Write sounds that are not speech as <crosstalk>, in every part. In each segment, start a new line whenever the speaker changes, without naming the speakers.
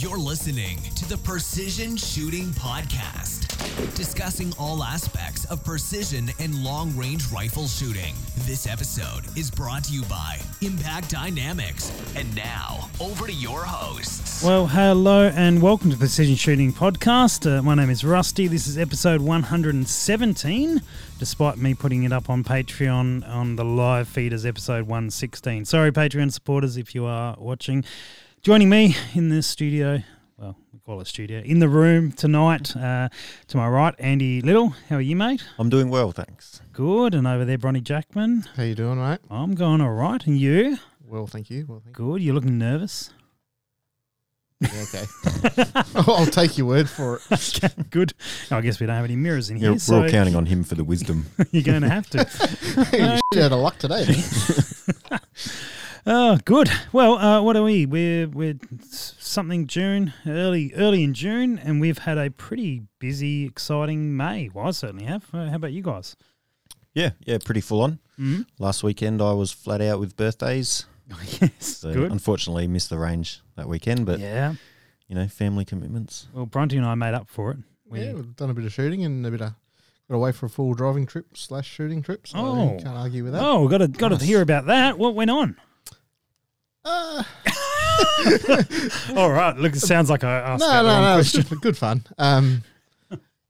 You're listening to the Precision Shooting Podcast, discussing all aspects of precision and long range rifle shooting. This episode is brought to you by Impact Dynamics. And now, over to your hosts.
Well, hello and welcome to Precision Shooting Podcast. Uh, my name is Rusty. This is episode 117, despite me putting it up on Patreon on the live feed as episode 116. Sorry, Patreon supporters, if you are watching. Joining me in the studio, well, we call it studio, in the room tonight, uh, to my right, Andy Little. How are you, mate?
I'm doing well, thanks.
Good. And over there, Bronny Jackman.
How you doing, mate?
I'm going all right. And you?
Well, thank you. Well, thank
Good. You're looking nervous.
Yeah, okay. <laughs> I'll take your word for it.
Good. I guess we don't have any mirrors in
Yeah,
here,
we're
so
all counting on him for the wisdom. <laughs>
you're going to have to. <laughs>
you shit out of luck today, man.
Oh, good. Well, uh, what are we? We're we're something June, early early in June, and we've had a pretty busy, exciting May. Well, I certainly have. Uh, how about you guys?
yeah, yeah, pretty full on.
Mm-hmm.
Last weekend I was flat out with birthdays. <laughs>
yes,
So
good.
unfortunately missed the range that weekend, but
yeah.
you know, family commitments.
Well, Bronte and I made up for it. We,
yeah, we've done a bit of shooting and a bit of got away for a full driving trip slash shooting trip. So
Oh.
can't argue with that.
Oh, got to got to hear about that. What went on?
Uh, <laughs>
All right. Look, it sounds like I asked
no, no, no. It's
question.
good, good fun. Um,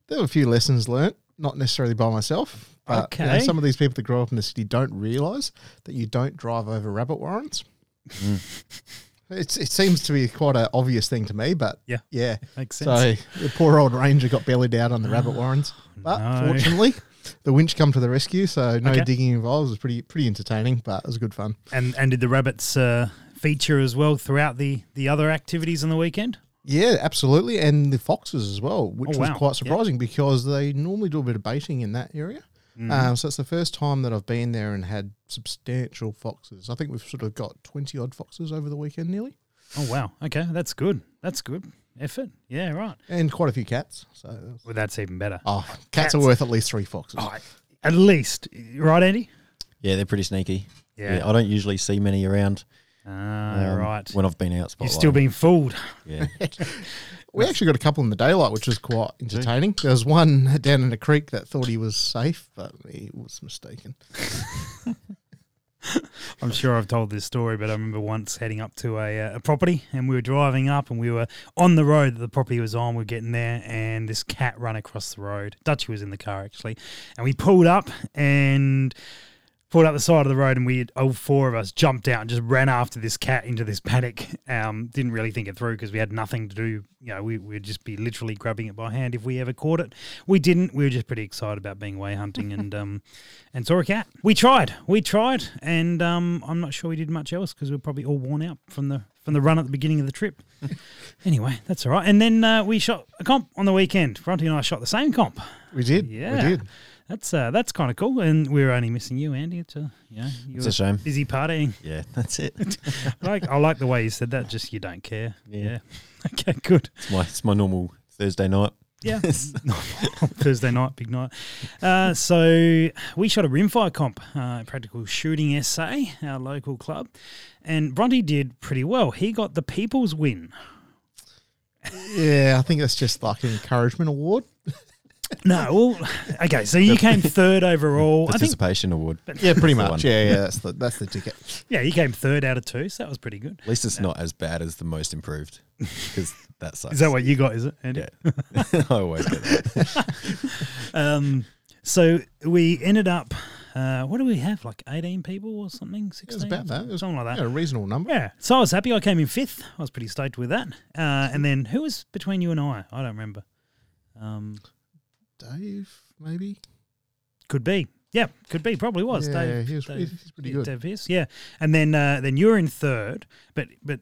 there were a few lessons learnt, not necessarily by myself. But you know,
Okay.
some of these people that grow up in the city don't realise that you don't drive over rabbit warrants. It's, it seems to be quite an obvious thing to me, but
Yeah.
yeah.
Makes sense.
So the poor old ranger got bellied out on the rabbit <gasps> warrens, but
No.
fortunately, the winch come to the rescue. So no
Okay.
digging involved. It was pretty pretty entertaining, but it was good fun.
and and did the rabbits uh, feature as well throughout the the other activities on the weekend?
Yeah, absolutely, and the foxes as well, which
Oh,
was
wow.
quite
Yeah.
surprising because they normally do a bit of baiting in that area.
Mm-hmm.
Um, so it's the first time that I've been there and had substantial foxes. I think we've sort of got twenty odd foxes over the weekend, nearly,
Oh wow. Okay, that's good. That's good effort. Yeah, right.
and quite a few cats. So, that
Well, that's even better.
oh, cats,
Cats.
are worth at least three foxes.
Oh, at least, right, Andy?
Yeah, they're pretty sneaky.
Yeah.
I don't usually see many around.
Ah,
um,
right.
When I've been out
You're still being fooled.
Yeah. <laughs>
We actually got a couple in the daylight, which was quite entertaining. There was one down in a creek that thought he was safe, but he was mistaken. <laughs>
I'm sure I've told this story, but I remember once heading up to a, uh, a property and we were driving up and we were on the road that the property was on. We are getting there and this cat ran across the road. Dutchy was in the car actually. And we pulled up and pulled up the side of the road and we all four of us jumped out and just ran after this cat into this paddock. Um, didn't really think it through because we had nothing to do. You know, we, we'd just be literally grabbing it by hand if we ever caught it. We didn't. We were just pretty excited about being way hunting and um, <laughs> and saw a cat. We tried. We tried, and um, I'm not sure we did much else because we were probably all worn out from the from the run at the beginning of the trip. <laughs> anyway, that's all right. And then uh, we shot a comp on the weekend. Bronte and I shot the same comp.
We did.
Yeah.
We did.
That's uh, that's kind of cool. And we were only missing you, Andy. It's a you know you
It's a shame.
busy partying.
Yeah, <laughs> that's it.
I like I like the way you said that. Just you don't care. Yeah.
Yeah. <laughs>
Okay. Good.
It's my it's my normal Thursday night.
Yeah. <laughs> Thursday night, big night. Uh, so we shot a rimfire comp, uh, practical shooting SA, our local club, and Bronte did pretty well. He got the people's win.
Yeah, I think that's just like an encouragement award.
No, well, okay. So you came <laughs> third overall. I think,
Participation award.
Yeah, pretty much. Yeah, yeah, that's the that's the ticket.
yeah, you came third out of two, so that was pretty good.
At least it's not as bad as the most improved. Because that sucks.
Is that what you got? Is it? Andy?
Yeah. <laughs> I always get that. <laughs>
Um, so we ended up. Uh, what do we have? Like eighteen people or something?
It
Sixteen?
was about that. It was
something like that.
yeah, a reasonable number.
Yeah, so I was happy. I came in fifth. I was pretty stoked with that. Uh, and then who was between you and I? I don't remember. Um,
Dave, maybe.
could be. Yeah, could be. Probably was.
Yeah,
Dave,
he was-
Dave,
he's pretty good.
Dave Pierce. Yeah, and then uh, then you're in third. But but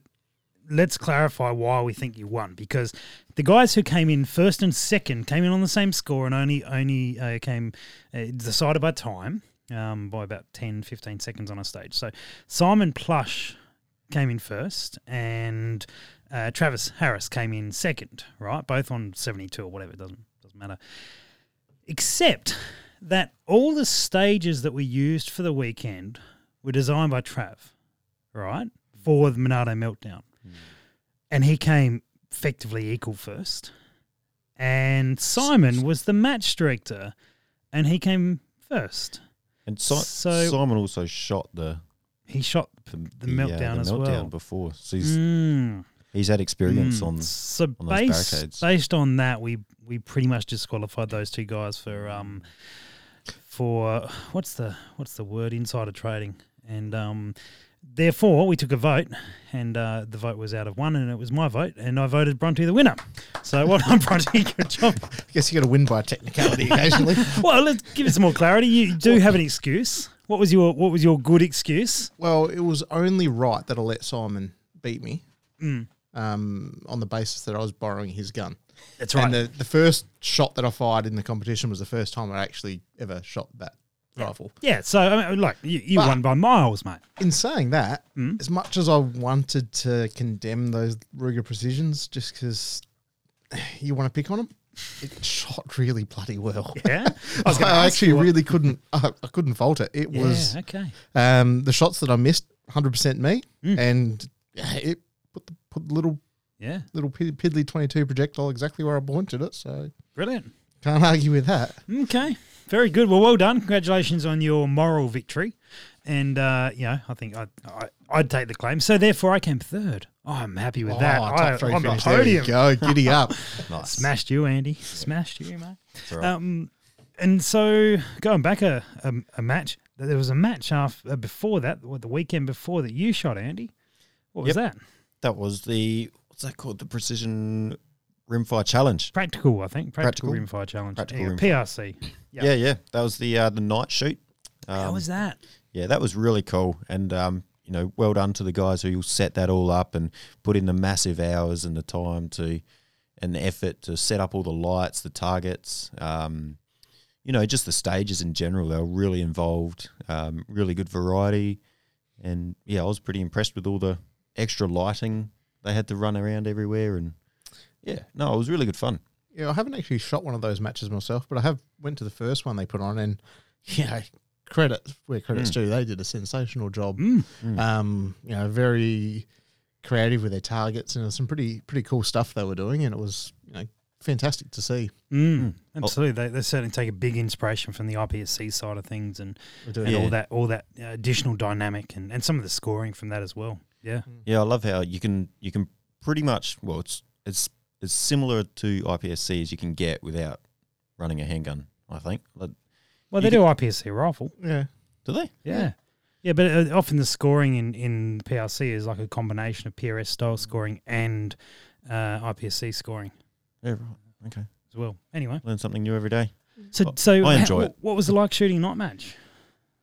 let's clarify why we think you won because the guys who came in first and second came in on the same score and only only uh, came uh, decided by time um, by about 10, 15 seconds on a stage. So Simon Plush came in first and uh, Travis Harris came in second, right? Both on 72 or whatever, it doesn't, doesn't matter. Except that all the stages that we used for the weekend were designed by Trav, right? For the Monarto Meltdown. And he came effectively equal first, and Simon was the match director, and he came first.
And si-
So-
Simon also shot the
He shot
the,
The meltdown as
meltdown
well.
before, so he's
Mm,
he's had experience
mm.
on.
So
on those
based
barricades.
based on that, we we pretty much disqualified those two guys for um for what's the what's the word insider trading, and um therefore we took a vote, and uh, the vote was out of one, and it was my vote, and I voted Bronte the winner. So <laughs> well done, Bronte, good job.
I guess you got to win by technicality occasionally. <laughs>
Well, let's give it some more clarity. You do have an excuse. What was your what was your good excuse?
well, it was only right that I let Simon beat me
Mm.
Um, on the basis that I was borrowing his gun.
That's
And the, the first shot that I fired in the competition was the first time I actually ever shot that rifle.
yeah, so I mean, like you, you won by miles, mate.
In saying that,
Mm.
as much as I wanted to condemn those Ruger Precisions just because you want to pick on them, it shot really bloody well.
Yeah,
I, <laughs>
gonna
actually really couldn't. I, I couldn't fault it. It was
okay.
um, the shots that I missed, hundred percent me,
Mm.
and yeah, it put the little
Yeah,
little pid- piddly twenty two projectile exactly where I pointed it. So
brilliant.
can't argue with that.
Okay, very good. Well, well done. Congratulations on your moral victory. And uh, you know, I think I'd, I, I'd take the claim. So therefore, I came third. Oh, I'm happy with that.
Oh,
I,
top three
on the
finish. There you
podium.
go. Giddy <laughs> up.
Nice.
Smashed you, Andy. Smashed you, mate.
That's all right.
Um, and so going back a, a, a match, there was a match after, before that, the weekend before that you shot, Andy. What was that?
That was the what's that called? The Precision Rimfire Challenge.
Practical, I think. Practical,
Practical?
rimfire challenge.
Practical
Yeah,
rimfire.
PRC. Yeah.
Yeah, yeah. That was the uh, the night shoot.
How
Um,
was that?
Yeah, that was really cool, and um, you know, well done to the guys who set that all up and put in the massive hours and the time to, and the effort to set up all the lights, the targets, um, you know, just the stages in general. They were really involved, um, really good variety, and yeah, I was pretty impressed with all the extra lighting they had to run around everywhere, and yeah, no, it was really good fun.
Yeah, I haven't actually shot one of those matches myself, but I have went to the first one they put on, and <laughs> yeah, credit where credit's
Mm.
due. They did a sensational job.
Mm.
Mm.
Um, you know, very creative with their targets, and some pretty pretty cool stuff they were doing, and it was you know fantastic to see.
Mm, absolutely, they, they certainly take a big inspiration from the IPSC side of things, and, and
Yeah.
all that, all that uh, additional dynamic, and, and some of the scoring from that as well. Yeah,
Yeah, I love how you can you can pretty much well, it's it's as similar to IPSC as you can get without running a handgun. I think. Like,
well,
You
they do IPSC rifle.
Yeah,
do they?
Yeah, yeah, but uh, often the scoring in in PRC is like a combination of PRS style scoring and uh, IPSC scoring
Yeah, right. Okay,
as well. Anyway,
learn something new every day.
so so
I enjoy
what,
it.
what was it like shooting night match?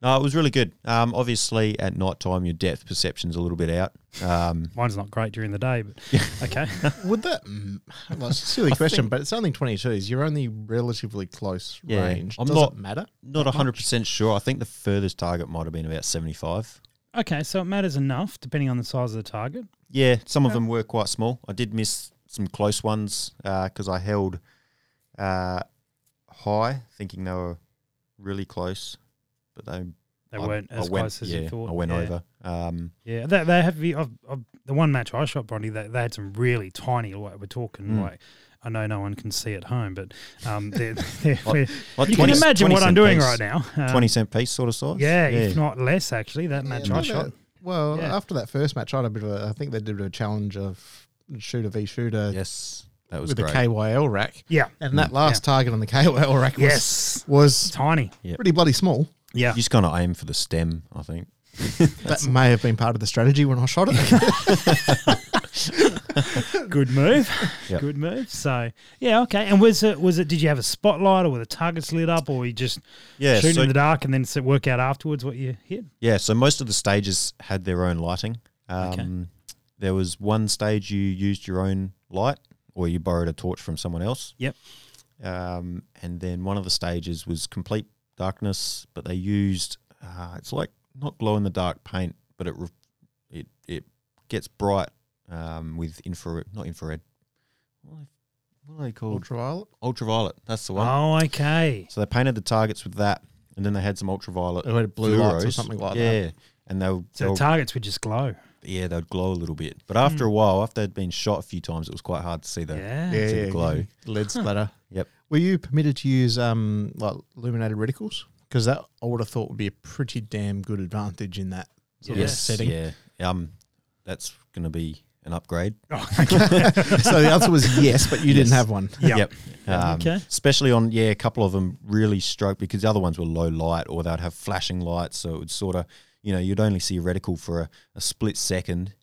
No, it was really good. Um, obviously at night time your depth perception's a little bit out. Um, <laughs>
Mine's not great during the day, but okay. <laughs>
would that? mm, Well, it's a silly <laughs> question, but it's only twenty twos. You're only relatively close
Yeah,
range.
I'm
Does
not-
it matter?
not hundred percent sure. I think the furthest target might have been about seventy five.
okay, so it matters enough depending on the size of the target.
Yeah, some of them were quite small. I did miss some close ones because I held uh, high, thinking they were really close, but they
They
I-
weren't
I
as
went-
close as
yeah,
you thought.
I went
yeah.
over. Um,
Yeah, they, they have. I've, I've, the one match I shot, Bronte, they, they had some really tiny. Like we're talking
Mm.
like. I know no one can see at home, but um, they're, <laughs> they're,
Like-
we're-
like
you
20
can imagine what I'm doing
piece.
right now. Um,
twenty cent piece sort of size.
yeah, if not less, actually. That match
Yeah,
I shot.
that- Well,
Yeah.
after that first match, I had a bit of a. I think they did a challenge of shooter v shooter
yes, that was
with
great.
the KYL rack,
Yeah.
and that last target on the KYL rack was
Yes.
was
Tiny.
Yep.
pretty bloody small.
Yeah.
You just got to aim for the stem. I think. <laughs>
That may have been part of the strategy when I shot it. <laughs>
Good move.
Yep.
Good move. So yeah, okay. And was it was it? Did you have a spotlight or were the targets lit up, or you just
Yeah,
shooting
so,
in the dark and then work out afterwards what you hit?
yeah. So most of the stages had their own lighting. Um, There was one stage you used your own light, or you borrowed a torch from someone else.
Yep.
Um, and then one of the stages was complete darkness, but they used uh, it's like not glow in the dark paint, but it re- it it gets bright um, with infrared, not infrared. What are they, what are called?
Ultraviolet.
Ultraviolet. That's the one.
Oh, okay.
So they painted the targets with that, and then they had some ultraviolet
It had blue lights or something like
yeah,
that.
and they were,
So
they,
the targets would just glow.
yeah, they'd glow a little bit. But after a while, after they'd been shot a few times, it was quite hard to see the
Yeah.
Yeah,
to the
yeah,
glow.
yeah. lead splatter. <laughs>
Yep.
Were you permitted to use um like illuminated reticles? Because that I would have thought would be a pretty damn good advantage in that sort
Yes.
of setting.
Yeah. Um, that's going to be an upgrade.
Oh, <laughs>
so the answer was yes, but you didn't have one.
yeah.
Yep. Um,
Okay.
Especially on yeah, a couple of them really stroke because the other ones were low light or they'd have flashing lights, so it would sort of you know you'd only see a reticle for a, a split second.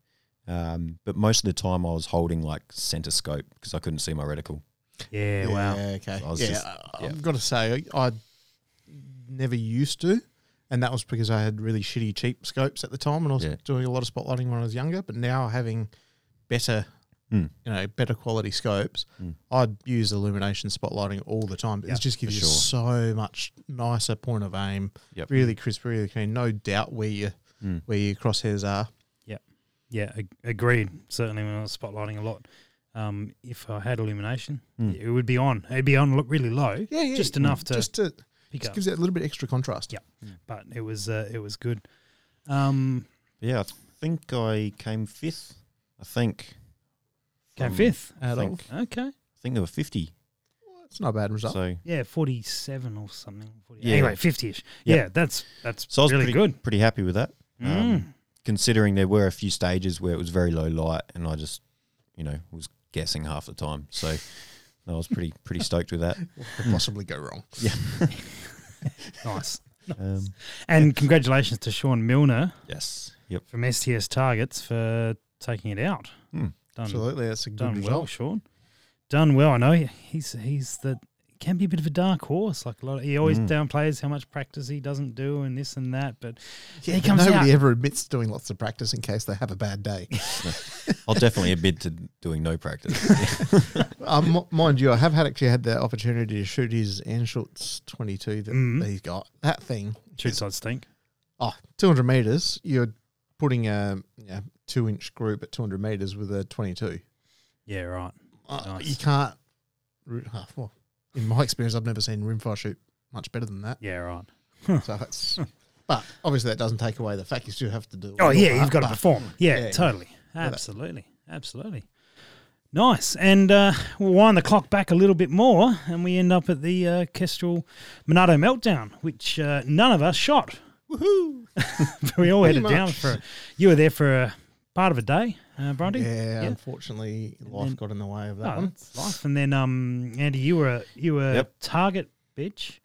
Um, but most of the time I was holding like center scope because I couldn't see my reticle.
Yeah, wow.
okay.
So I was
yeah,
just-
I-
yeah.
I've got to say I never used to, and that was because I had really shitty cheap scopes at the time, and I was
Yeah.
doing a lot of spotlighting when I was younger. But now having better,
Mm.
you know, better quality scopes,
Mm.
I'd use illumination spotlighting all the time.
Yeah,
it just gives
for
you
sure.
so much nicer point of aim,
Yep.
really crisp, really clean. No doubt where you
Mm.
where your crosshairs are.
Yeah, ag- agreed. Certainly when I was spotlighting a lot, um, if I had illumination,
Mm.
it would be on. It'd be on lo- really low,
Yeah, yeah,
just enough to
just to
pick
just
up.
gives it a little bit extra contrast.
Yeah. But it was uh, it was good. Um,
Yeah, I think I came fifth. I think.
came fifth.
I
Out
think,
of
Okay.
I think there were fifty.
it's not a bad result.
So
Yeah, forty-seven or something. 48.
Yeah.
Anyway, fifty-ish.
Yeah.
Yeah, that's that's
so I was
really
pretty
good.
Pretty happy with that.
Mm.
Um, considering there were a few stages where it was very low light and I just, you know, was guessing half the time. So I was pretty pretty stoked with that.
What <laughs> could possibly go wrong? Yeah. <laughs>
nice.
Um,
And congratulations to Sean Milner
yes. Yep.
from STS Targets for taking it out.
Hmm.
Done,
Absolutely, that's a good
done
result.
well, Sean. Done well. I know he's he's the can be a bit of a dark horse. Like a lot, of, he always
Mm.
downplays how much practice he doesn't do and this and that. But
Yeah,
he comes
nobody
out.
ever admits to doing lots of practice in case they have a bad day. <laughs>
I'll definitely admit to doing no practice. <laughs>
um, mind you, I have had actually had the opportunity to shoot his Anschutz 22 that
Mhm.
he's got. That thing,
shoot side stink.
oh, 200 meters, you're putting a yeah, two inch group at 200 meters with a 22.
Yeah, right.
Uh,
Nice.
You can't, ri- half. well, in my experience, I've never seen rimfire shoot much better than that.
Yeah, right. <laughs>
So it's, but obviously that doesn't take away the fact you still have to do.
Oh yeah,
part,
you've got to perform. Yeah,
yeah,
totally, absolutely, absolutely. Nice, and uh, we'll wind the clock back a little bit more, and we end up at the uh, Kestrel Monarto meltdown, which uh, none of us shot.
Woohoo! <laughs>
we all headed down
much.
for. You were there for a part of a day, uh, Bronte.
Yeah,
Yeah.
unfortunately, life
then-
got in the way of that
Oh,
one.
that's life. And then, um, Andy, you were you were
Yep.
target bitch,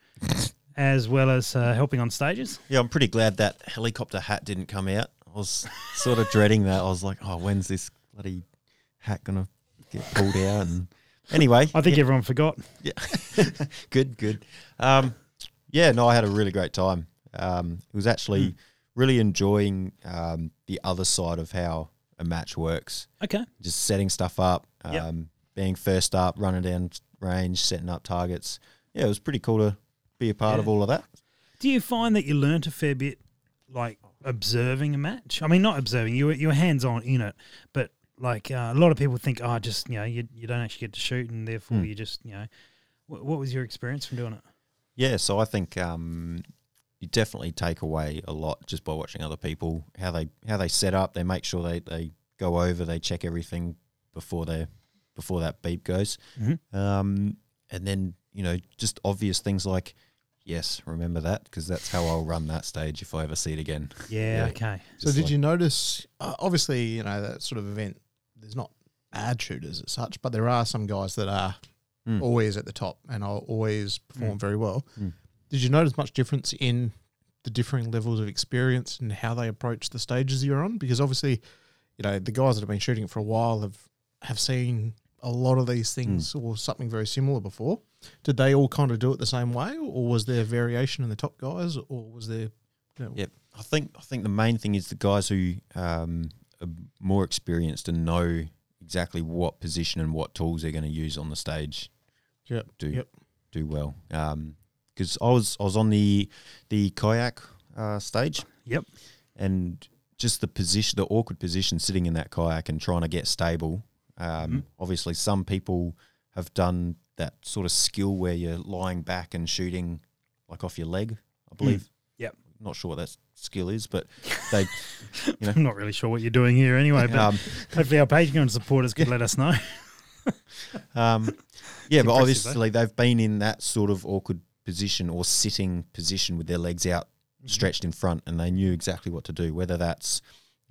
as well as uh, helping on stages.
yeah, I'm pretty glad that helicopter hat didn't come out. I was <laughs> sort of dreading that. I was like, oh, when's this bloody hat gonna get pulled out? And anyway,
I think
yeah,
everyone forgot.
Yeah. <laughs> good, good. Um, yeah, no, I had a really great time. Um, it was actually really enjoying um, the other side of how a match works.
Okay.
Just setting stuff up, um,
Yep.
being first up, running down range, setting up targets. Yeah, it was pretty cool to be a part of all of that.
Do you find that you learnt a fair bit, like observing a match? I mean, not observing. You were you were hands on in it, but like uh, a lot of people think, oh, just you know, you you don't actually get to shoot, and therefore
Hmm.
you just you know. What, what was your experience from doing it?
Yeah, so I think um, you definitely take away a lot just by watching other people how they how they set up. They make sure they, they go over, they check everything before they before that beep goes,
Mhm.
um, and then you know just obvious things like yes, remember that because that's how I'll run that stage if I ever see it again. <laughs>
Yeah.
Yeah.
Okay.
So did
like-
you notice? Uh, obviously, you know that sort of event. There's not ad shooters as such, but there are some guys that are
Mm.
always at the top and are always perform very well.
Mm.
Did you notice much difference in the differing levels of experience and how they approach the stages you're on? Because obviously, you know the guys that have been shooting it for a while have have seen a lot of these things or something very similar before. Did they all kind of do it the same way, or was there variation in the top guys, or was there? You know,
Yep. I think I think the main thing is the guys who um, are more experienced and know exactly what position and what tools they're going to use on the stage.
Yep,
Do
yep.
do well. Because I was I was on the the kayak uh, stage.
Yep.
And just the position, the awkward position, sitting in that kayak and trying to get stable. Um,
Mhm.
Obviously, some people have done that sort of skill where you're lying back and shooting like off your leg. I believe.
Yep.
Not sure what that skill is, but <laughs> they, you know,
I'm not really sure what you're doing here anyway, but
um,
hopefully our Patreon supporters could <laughs> let us know.
um, yeah,
It's
but obviously they've been in that sort of awkward position or sitting position with their legs out,
Mm-hmm.
stretched in front, and they knew exactly what to do. Whether that's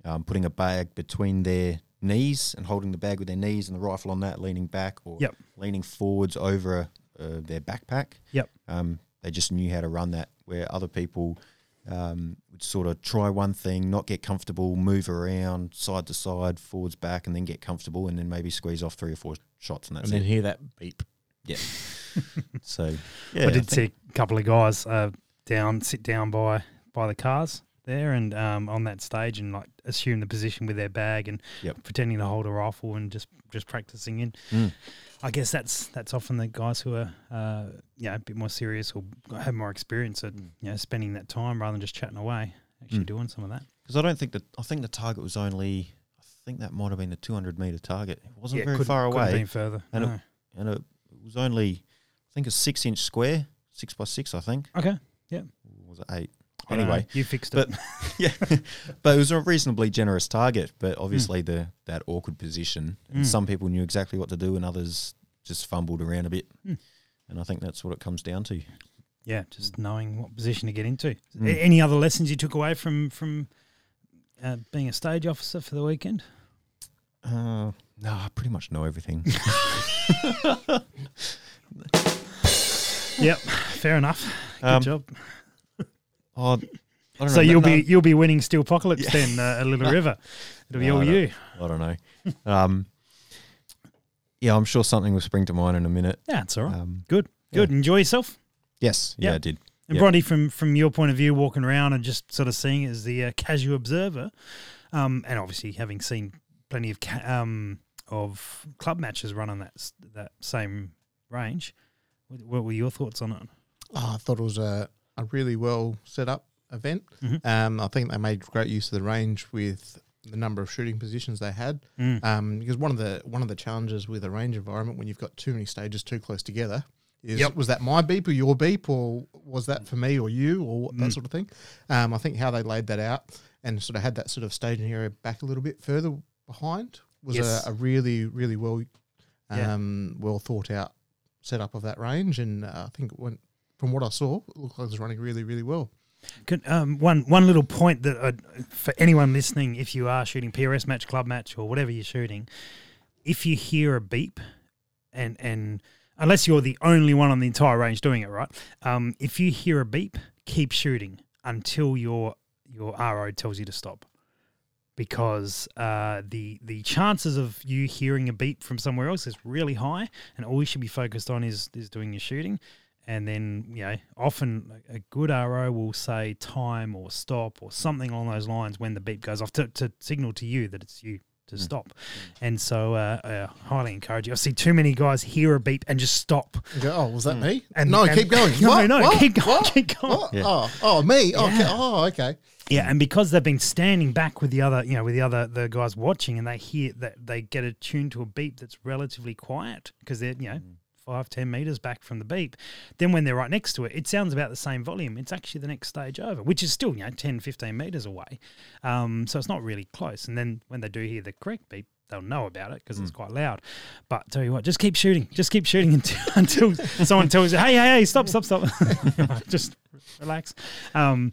um, putting a bag between their knees and holding the bag with their knees and the rifle on that, leaning back, or
Yep.
leaning forwards over uh, their backpack.
Yep.
Um, they just knew how to run that. Where other people um, would sort of try one thing, not get comfortable, move around side to side, forwards, back, and then get comfortable, and then maybe squeeze off three or four shots, and that's
and then
it.
hear that beep.
Yeah. <laughs> so yeah,
I did
think-
see a couple of guys uh, down, sit down by by the cars there, and um, on that stage, and like assume the position with their bag and
Yep.
pretending to hold a rifle and just just practicing in.
Mm.
I guess that's that's often the guys who are uh, you know, a bit more serious or have more experience at you know spending that time rather than just chatting away, actually
Mm.
doing some of that.
Because I don't think that I think the target was only I think that might have been the 200 meter target. It wasn't very
couldn't-
far away,
been further.
And it- and it was only I think a six inch square, six by six, I think.
okay,
Or was it eight? Anyway,
you fixed
but-
it. <laughs>
yeah, <laughs> but it was a reasonably generous target. But obviously the that awkward position, and
Mm.
some people knew exactly what to do, and others just fumbled around a bit.
Mm.
And I think that's what it comes down to.
yeah, just knowing what position to get into.
Mm.
A- Any other lessons you took away from from uh, being a stage officer for the weekend?
Uh, no, I pretty much know everything. <laughs>
Yep, fair enough. Good
Um,
job. <laughs>
Oh, I don't
So
know,
you'll
no-
be you'll be winning Steel Apocalypse
Yeah.
then uh, at Little <laughs> River. It'll be
No,
all
I
you.
I don't know. Um, yeah, I'm sure something will spring to mind in a minute.
Yeah, it's all right.
Um,
Good, good. Enjoy yourself.
yes, yeah,
Yeah.
I did.
And
Yeah.
Bronte, from from your point of view, walking around and just sort of seeing as the uh, casual observer, um, and obviously having seen plenty of ca- um, of club matches run on that that same range, what, were your thoughts on it?
Oh, I thought it was a, a really well set up event.
Mhm.
Um, I think they made great use of the range with the number of shooting positions they had.
Mm.
Um, because one of the one of the challenges with a range environment when you've got too many stages too close together is
Yep.
was that my beep or your beep or was that for me or you or that
Mm.
sort of thing. Um, I think how they laid that out and sort of had that sort of staging area back a little bit further behind was
Yes.
a, a really really well
Yeah.
um, well thought out setup of that range and uh, I think it went from what I saw it looked like it was running really really well.
Could, um, one one little point that i for anyone listening, if you are shooting PRS match, club match, or whatever you're shooting, if you hear a beep, and and unless you're the only one on the entire range doing it, right? Um, if you hear a beep, keep shooting until your your RO tells you to stop, because uh, the the chances of you hearing a beep from somewhere else is really high, and all you should be focused on is is doing your shooting. And then you know often a good RO will say time or stop or something along those lines when the beep goes off to, to signal to you that it's you to hmm. stop. Hmm. And so uh, I highly encourage you. I see too many guys hear a beep and just stop.
You go, oh, was that hmm. me?
And-
no,
and-
keep going. <laughs>
No,
What?
no,
What?
keep going,
What?
keep going.
What?
Yeah.
Oh, oh, me. Oh,
okay.
Oh, okay.
Yeah, and because they've been standing back with the other, you know, with the other the guys watching, and they hear that they get attuned to a beep that's relatively quiet because they're you know five ten meters back from the beep. Then when they're right next to it, it sounds about the same volume. It's actually the next stage over, which is still you know 10, 15 meters away. Um, so it's not really close. And then when they do hear the correct beep. They'll know about it because it's quite loud. But tell you what, just keep shooting. Just keep shooting <laughs> until, until someone tells you, "Hey, hey, hey, stop, stop, stop!" <laughs> just relax. Um,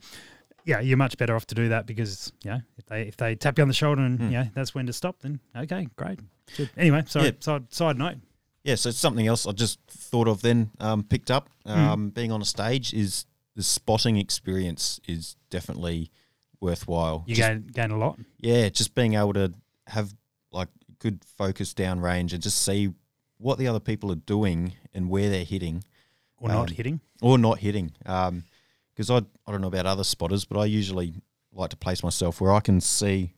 yeah, you're much better off to do that because you know if they if they tap you on the shoulder and you know that's when to stop, then okay, great. Good. Anyway, sorry.
Yeah.
Side side note.
Yeah, so it's something else I just thought of then, um, picked up.
Hmm.
Um, Being on a stage is the spotting experience is definitely worthwhile.
You
Just-
gain gain a lot.
yeah, just being able to have like good focus down range and just see what the other people are doing and where they're hitting
Or not
Um,
hitting.
or not hitting. Because I I don't know about other spotters, but I usually like to place myself where I can see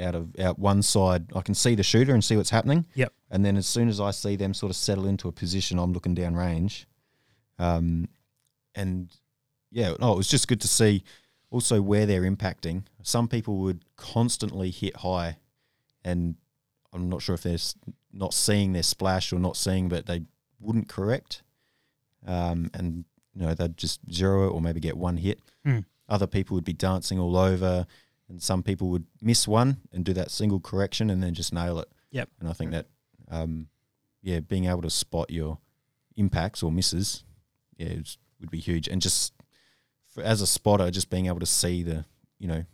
out of out one side, I can see the shooter and see what's happening.
Yep.
And then as soon as I see them sort of settle into a position, I'm looking down range. Um, and yeah, no, it was just good to see also where they're impacting. Some people would constantly hit high, and I'm not sure if they're not seeing their splash or not seeing, but they wouldn't correct. Um, and you know they'd just zero it or maybe get one hit.
Hmm.
other people would be dancing all over, and some people would miss one and do that single correction and then just nail it.
Yep.
And I think that, um, yeah, being able to spot your impacts or misses, yeah, would be huge. And just for, as a spotter, just being able to see the, you know,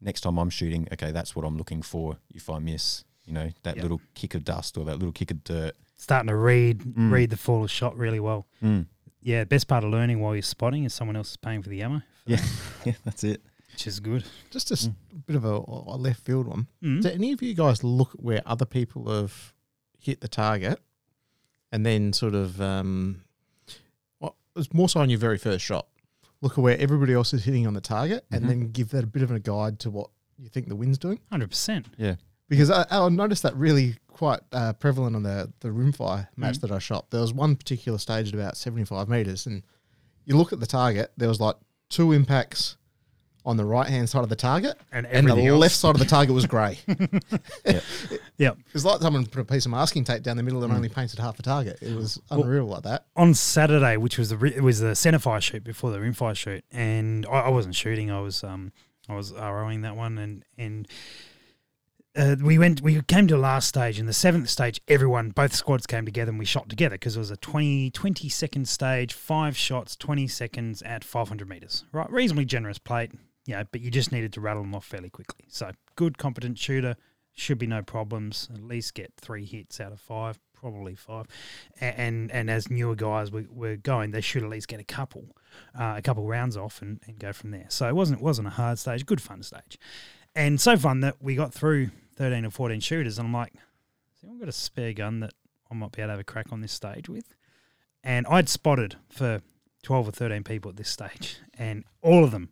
next time I'm shooting, okay, that's what I'm looking for. If I miss, you know, that
Yep.
little kick of dust or that little kick of dirt.
Starting to read
Mm.
read the fall of shot really well.
Mm.
Yeah, best part of learning while you're spotting is someone else is paying for the ammo,
Yeah, <laughs> yeah, that's it.
Which is good.
Just a s- bit of a, a left field one.
Mm.
Do any of you guys look at where other people have hit the target and then sort of, um, well, it's more so on your very first shot. Look at where everybody else is hitting on the target
Mhm.
and then give that a bit of a guide to what you think the wind's doing.
Hundred percent.
Yeah.
Because I, I noticed that really quite uh, prevalent on the, the rimfire match
Mhm.
that I shot. There was one particular stage at about 75 metres and you look at the target, there was like two impacts on the right hand side of the target
And
and the
else-
left side of the target was grey. <laughs>
Yep.
It's like someone put a piece of masking tape down the middle and only painted half the target. It was unreal like that.
on Saturday, which was the re- it was the centre fire shoot before the rim fire shoot, and I, I wasn't shooting. I was um I was ROing that one, and and uh, we went we came to the last stage, and the seventh stage, everyone both squads came together and we shot together because it was a 20, 20 second stage, five shots, twenty seconds at five hundred meters. Right, reasonably generous plate, you know, but you just needed to rattle them off fairly quickly. So good, competent shooter. Should be no problems. At least get three hits out of five, probably five a- and and as newer guys were, were going, they should at least get a couple, uh, a couple rounds off and, and go from there. So it wasn't wasn't a hard stage, good fun stage, and so fun that we got through thirteen or fourteen shooters, and I'm like, has anyone got a spare gun that I might be able to have a crack on this stage with? And I'd spotted for twelve or thirteen people at this stage, and all of them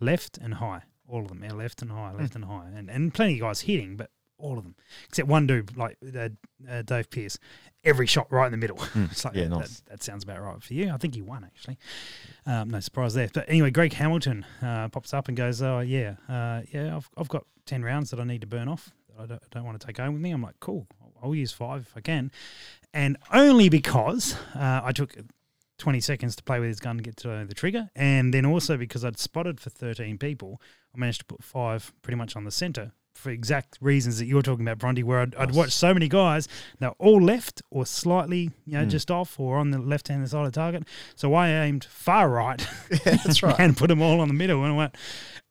left and high, all of them, yeah, left and high, left and high, and and plenty of guys hitting, but all of them except one dude like uh, uh, Dave Pierce every shot right in the middle. <laughs> it's like,
Yeah,
that,
nice.
that, that sounds about right for you. I think he won actually. Um, no surprise there. But anyway, Greg Hamilton uh, pops up and goes, "Oh yeah, uh, yeah, I've, I've got ten rounds that I need to burn off. That I don't, don't want to take home with me." I'm like, "Cool, I'll, I'll use five if I can," and only because uh, I took. 20 seconds to play with his gun and get to the trigger. And then also because I'd spotted for 13 people, I managed to put five pretty much on the center for exact reasons that you're talking about, Bronte, where I'd, I'd watched so many guys, they're all left or slightly, you know,
Mm.
just off or on the left hand side of the target. So I aimed far right <laughs>
Yeah, that's <laughs> right.
and put them all on the middle and I went,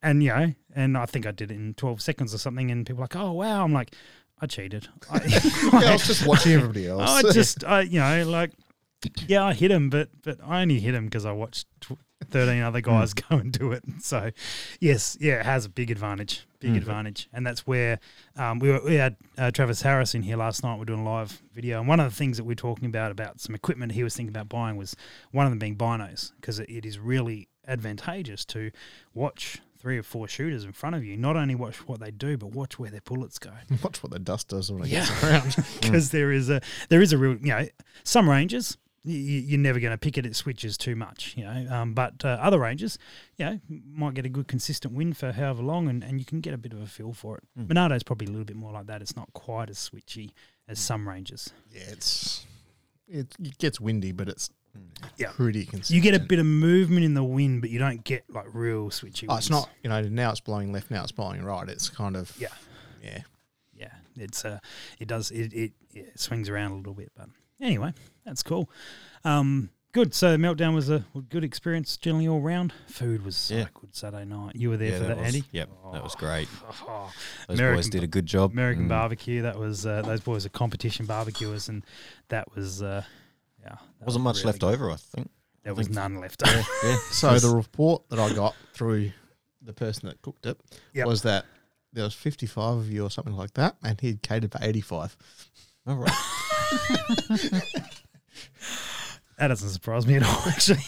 and you know, and I think I did it in 12 seconds or something. And people were like, oh, wow. I'm like, I cheated. I, <laughs>
yeah, I was just watching everybody else.
I just, I, you know, like, yeah, I hit him, but but I only hit him because I watched tw- thirteen other guys <laughs> go and do it. So, yes, yeah, it has a big advantage, big
Mm.
advantage, and that's where um, we were. We had uh, Travis Harris in here last night. We're doing a live video, and one of the things that we are talking about about some equipment he was thinking about buying was one of them being binos because it, it is really advantageous to watch three or four shooters in front of you. Not only watch what they do, but watch where their bullets go <laughs>
watch what the dust does when it
Yeah.
gets around. <laughs>
because there is a there is a real you know some ranges you're never going to pick it at switches too much you know um, but uh, other ranges you know might get a good consistent win for however long and, and you can get a bit of a feel for it
Mm.
Monarto's probably a little bit more like that it's not quite as switchy as some ranges
yeah, it's it, it gets windy, but it's
Yeah.
pretty consistent.
you get a bit of movement in the wind but you don't get like real switchy
Oh, it's not you know now it's blowing left, now it's blowing right. It's kind of
Yeah.
yeah.
yeah it's uh it does it it, it swings around a little bit but anyway that's cool um good so meltdown was a good experience generally all round food was so
Yeah.
good saturday night you were there
yeah,
for that,
was,
andy
Yep, that was great.
Oh,
Those
American
boys did a good job.
american
Mm.
barbecue that was uh, those boys are competition barbecuers and that was uh yeah that
Wasn't
was
much
really
left
good.
over, I think.
there was
think-
none left
Yeah, yeah. <laughs>
So the report that I got through the person that cooked it
Yep.
was that there was 55 of you or something like that, and he'd catered for 85.
All right. <laughs>
that doesn't surprise me at all <laughs> actually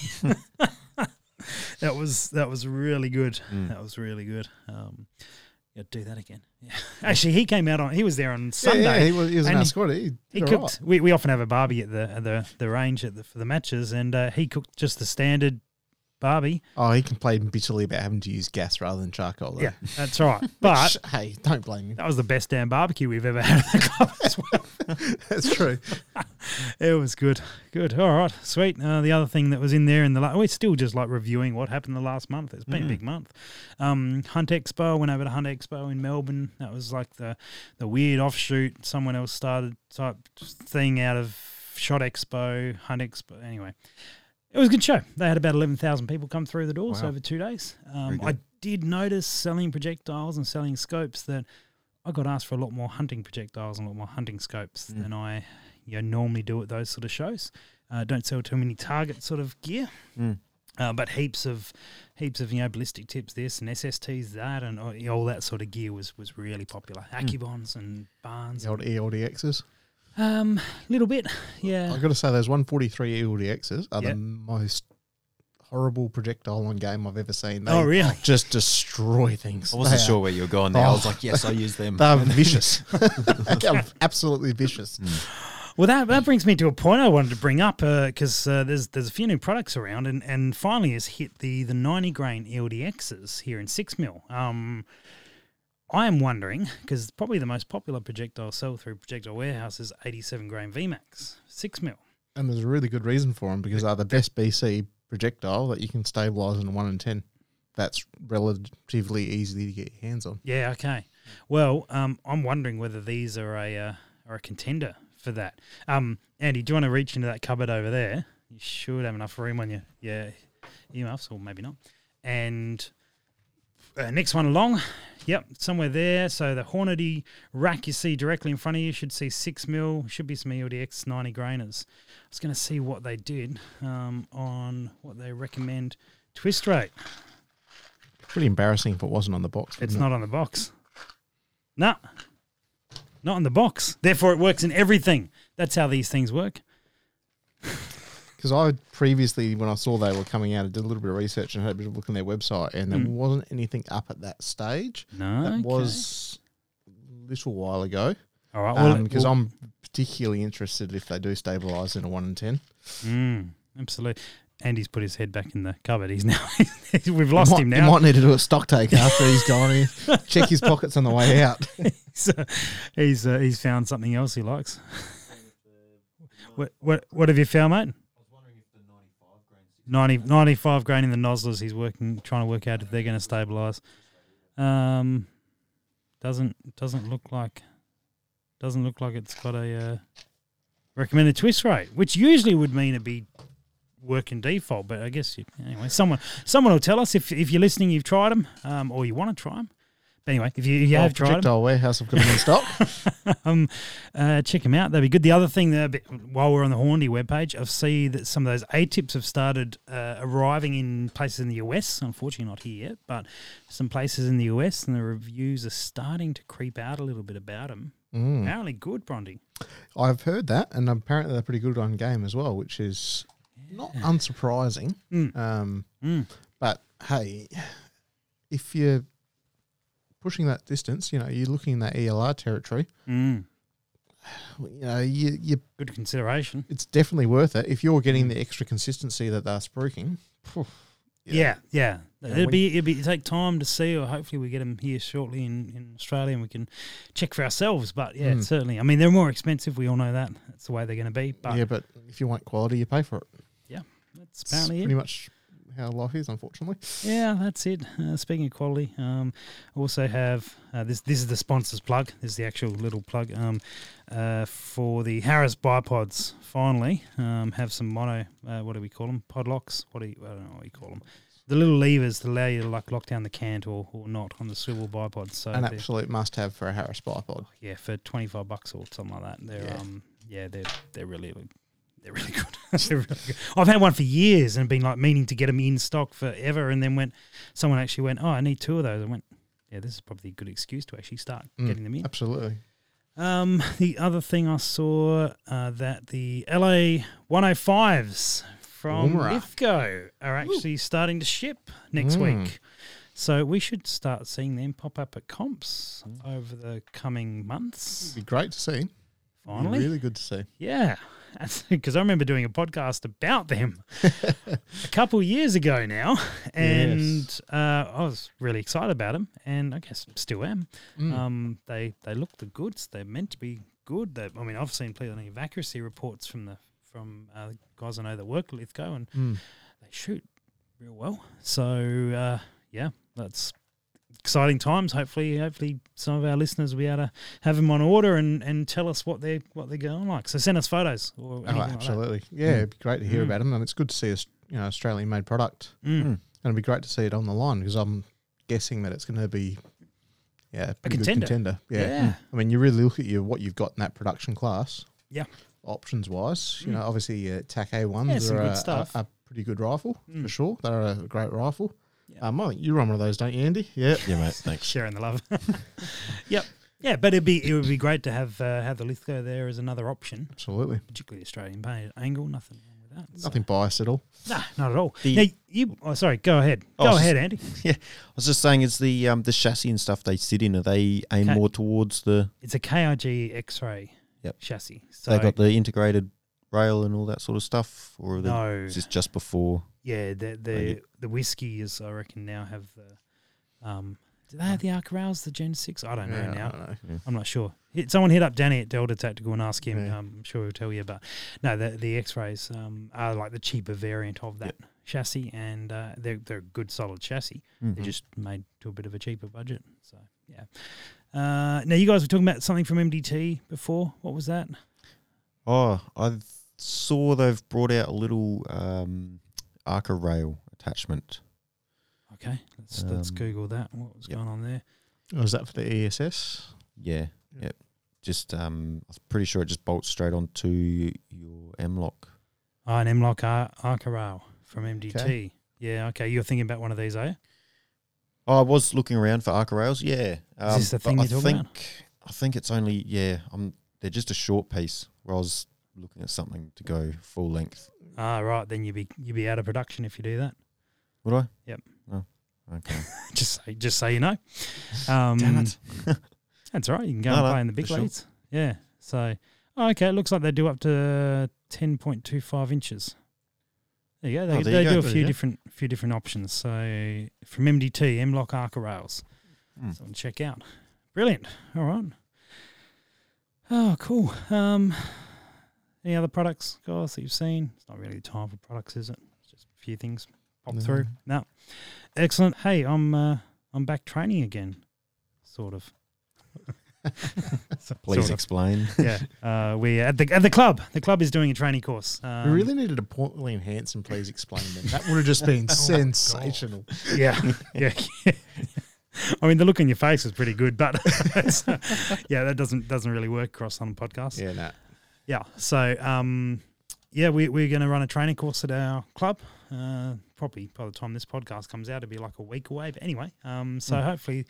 that was that was really good
Mm.
that was really good um yeah do that again yeah <laughs> actually he came out on he was there on sunday
Yeah, he was, he was in our
he-
squad. He,
He cooked.
right.
We, we often have a barbie at the at the the range at the, for the matches, and uh, he cooked just the standard barbie.
Oh, he complained bitterly about having to use gas rather than charcoal. Though.
Yeah, that's right. <laughs> But
hey, don't blame him.
that was the best damn barbecue we've ever had at the club as well. <laughs> <laughs>
That's true.
It was good, good. All right, sweet. Uh, the other thing that was in there in the la- we're still just like reviewing what happened the last month. It's been a
Mm.
big month. Um, Hunt Expo went over to Hunt Expo in Melbourne. That was like the the weird offshoot. Someone else started type thing out of Shot Expo, Hunt Expo. Anyway, it was a good show. They had about eleven thousand people come through the doors
Wow.
over two days. Um, I did notice selling projectiles and selling scopes that I got asked for a lot more hunting projectiles and a lot more hunting scopes
Mm.
than I you know, normally do at those sort of shows. Uh, don't sell too many target sort of gear,
Mm.
uh, but heaps of heaps of you know ballistic tips this and SSTs that and all, you know, all that sort of gear was was really popular. AccuBonds and Barnes,
The old ELDXs.
Um, little bit, yeah.
I've got to say, those 143 ELDXs are
Yeah.
the most horrible projectile on game I've ever seen. They
Oh, really? <laughs>
Just destroy things.
I wasn't
They are-
sure where you were going there. I was
Oh.
like, yes, I use them. <laughs>
They're vicious. <laughs> Absolutely vicious.
Well, that, that brings me to a point I wanted to bring up because uh, there's there's a few new products around, and, and finally has hit the the 90 grain ELDXs here in six mil. Um, I am wondering because probably the most popular projectile sell through projectile warehouse is 87 grain VMAX six mil.
And there's a really good reason for them because they're the best BC projectile that you can stabilize in a 1 in 10. That's relatively easy to get your hands on.
Yeah, okay. Well, um, I'm wondering whether these are a uh, are a contender for that. Um, Andy, do you want to reach into that cupboard over there? You should have enough room on your yeah earmuffs, or maybe not. And uh, next one along, yep, somewhere there. So the Hornady rack you see directly in front of you should see six mil. Should be some ELDX ninety grainers. I was going to see what they did um, on what they recommend twist rate.
Pretty embarrassing if it wasn't on the box.
It's
wouldn't
not on the box. No, not on the box. Therefore, it works in everything. That's how these things work. <laughs>
Because I previously, when I saw they were coming out, I did a little bit of research and had a bit of a look on their website, and there
Mm.
wasn't anything up at that stage.
No,
That
okay.
was a little while ago.
all right. Well,
Because
well,
I'm particularly interested if they do stabilise in a 1 in 10.
mm, absolutely. Andy's put his head back in the cupboard. He's <laughs> now we've lost
might,
him
now.
now.
might need to do a stock take after he's gone in. <laughs> Check his pockets on the way out. <laughs>
so he's uh, he's found something else he likes. what what what have you found, mate? 90, 95 grain in the Noslers. He's working, trying to work out if they're going to stabilise. Um, doesn't doesn't look like doesn't look like it's got a uh, recommended twist rate, which usually would mean it'd be working default. But I guess you, anyway, someone someone will tell us if if you're listening, you've tried them, um, or you want to try them. Anyway, if you, if you have tried
Projectile Warehouse have got them in stock. <laughs>
um, uh, check them out. they'd be good. The other thing that while we're on the Hornady webpage, I see that some of those A tips have started uh, arriving in places in the US. Unfortunately, not here yet, but some places in the US, and the reviews are starting to creep out a little bit about them.
Mm.
Apparently, good, Bronte.
I've heard that, and apparently they're pretty good on game as well, which is not unsurprising.
Mm.
Um,
Mm.
but hey, if you're pushing that distance, you know, you're looking in that ELR territory.
Mm.
You know, you, you
Good consideration.
it's definitely worth it if you're getting the extra consistency that they're spruiking. phew,
Yeah, yeah. It'd be it'd be take time to see, or hopefully we get them here shortly in, in Australia, and we can check for ourselves. But yeah,
Mm.
certainly. I mean, they're more expensive. We all know that. That's the way they're going to be. But
yeah, but if you want quality, you pay for it.
Yeah, that's
It's
apparently it.
pretty much how life is, unfortunately.
Yeah, that's it. Uh, speaking of quality, um, also have uh, this. This is the sponsor's plug. This is the actual little plug um, uh, for the Harris bipods. Finally, um, have some mono. Uh, what do we call them? Podlocks. What do you? I don't know what you call them. The little levers to allow you to like lock down the cant or, or not on the swivel bipods. So
An absolute must have for a Harris bipod.
yeah, for twenty five bucks or something like that. They're
Yeah.
um yeah, they're they're really they're really good. <laughs> they're really good. I've had one for years and been like meaning to get them in stock forever, and then when someone actually went, oh, I need two of those, I went, yeah, this is probably a good excuse to actually start
Mm,
getting them in.
Absolutely.
Um, the other thing I saw uh, that the LA 105s from
Boomerang.
IFCO are actually starting to ship next
Mm.
week. So we should start seeing them pop up at comps over the coming months.
It'd be great to see.
Finally,
really good to see.
yeah, <laughs> because I remember doing a podcast about them a couple years ago now, <laughs> and
Yes.
uh, I was really excited about them, and I guess still am.
Mm.
Um, they they look the goods. They're meant to be good. They, I mean, I've seen plenty of accuracy reports from the from uh, guys I know that work at Lithgow, and
Mm.
they shoot real well. So uh, yeah, that's exciting times. Hopefully, hopefully some of our listeners will be able to have them on order and, and tell us what they're what they're going like. So send us photos or
Oh,
anything like that.
absolutely. Yeah, it'd be great to hear
Mm.
about them, and it's good to see a you know Australian made product.
Mm.
Mm.
And it'd be great to see it on the line because I'm guessing that it's going to be yeah a
contender.
contender. Yeah.
Yeah.
I mean, you really look at your what you've got in that production class.
Yeah.
Options wise, you
Mm.
know, obviously your TAC A ones
Yeah,
are
good
a,
stuff.
A, a pretty good rifle
Mm.
for sure. They're a great rifle.
Yeah.
Um, I think you run one of those, don't you, Andy? Yeah.
Yeah, mate. Thanks. <laughs>
sharing the love. <laughs> yep. Yeah, but it'd be it would be great to have uh, have the Lithgow there as another option,
Absolutely.
particularly the Australian painted angle. Nothing wrong with that. So-
Nothing biased at all.
Nah, not at all.
The-
now, you, oh, sorry, go ahead.
Oh,
Go
s-
ahead, Andy. <laughs>
Yeah, I was just saying, is the um the chassis and stuff they sit in? Are they aimed
Okay.
more towards the?
It's a KRG X-ray
Yep.
chassis. So
they got the integrated rail and all that sort of stuff, or are they,
no,
is this just before?
Yeah, the the
Maybe.
the whiskey is I reckon now have the um. Do they have the Arca Rails, the Gen Six? I don't know
Yeah,
now.
I don't know.
I'm not sure. Hit, someone hit up Danny at Delta Tactical and ask him.
Yeah.
Um, I'm sure he'll tell you. But no, the the X-rays um, are like the cheaper variant of that chassis, and uh, they're they're a good solid chassis.
Mhm.
They're just made to a bit of a cheaper budget. So yeah. Uh, now you guys were talking about something from MDT before. What was that?
Oh, I saw they've brought out a little um, Arca rail attachment.
Okay, let's let's
Um,
Google that. What was
yep.
going on there?
Was that for the ESS?
Yeah,
Yeah.
yep. Just um, I'm pretty sure it just bolts straight onto your M lock.
Oh, an M-Lock Ar- Arca Rail from MDT.
Okay.
Yeah, okay. You're thinking about one of these, are you?
Oh, I was looking around for Arca rails. Yeah, um,
this the
but
thing
I
you're talking
think
about?
I think it's only yeah. I'm they're just a short piece. Where I was looking at something to go full length.
Ah, right. Then you'd be you'd be out of production if you do that.
Would I?
Yep.
Oh, okay. <laughs>
just say, just so you know. Um,
Damn it. <laughs>
That's all right. You can go
No,
and
no,
play in the big
for sure.
leagues. Yeah. So, oh, okay. It looks like they do up to ten point two five inches. There you go. They,
Oh,
they do a few different few different options. So from MDT, M Lock Arca Rails. Something to check out. Brilliant. All right. Oh, cool. Um, any other products, guys, that you've seen? It's not really the time for products, is it? It's just a few things pop
No.
through. No. Excellent. Hey, I'm uh, I'm back training again, sort of. <laughs>
Please
Sort of.
explain. <laughs>
Yeah. Uh, we at the at the club. The club is doing a training course. Um,
we really needed a Pauline Hanson. Please explain them. That would have just been <laughs> sensational.
Yeah. yeah. I mean, the look on your face is pretty good, but yeah, that doesn't doesn't really work across on a podcast.
Yeah, no.
Yeah. So, um, yeah, we, we're going to run a training course at our club. Uh, probably by the time this podcast comes out, it'll be like a week away. But anyway, um, so
Mm.
hopefully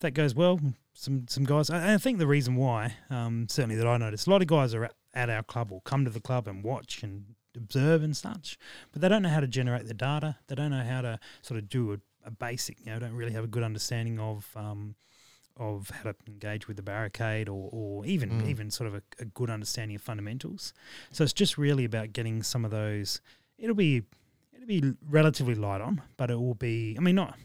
that goes well. Some some guys, and I think the reason why, um, certainly that I noticed, a lot of guys are at, at our club or come to the club and watch and observe and such, but they don't know how to generate the data. They don't know how to sort of do a, a basic, you know, don't really have a good understanding of. Um, of how to engage with the barricade or, or even
Mm.
even sort of a, a good understanding of fundamentals. So it's just really about getting some of those. It'll be it'll be relatively light on, but it will be. I mean, not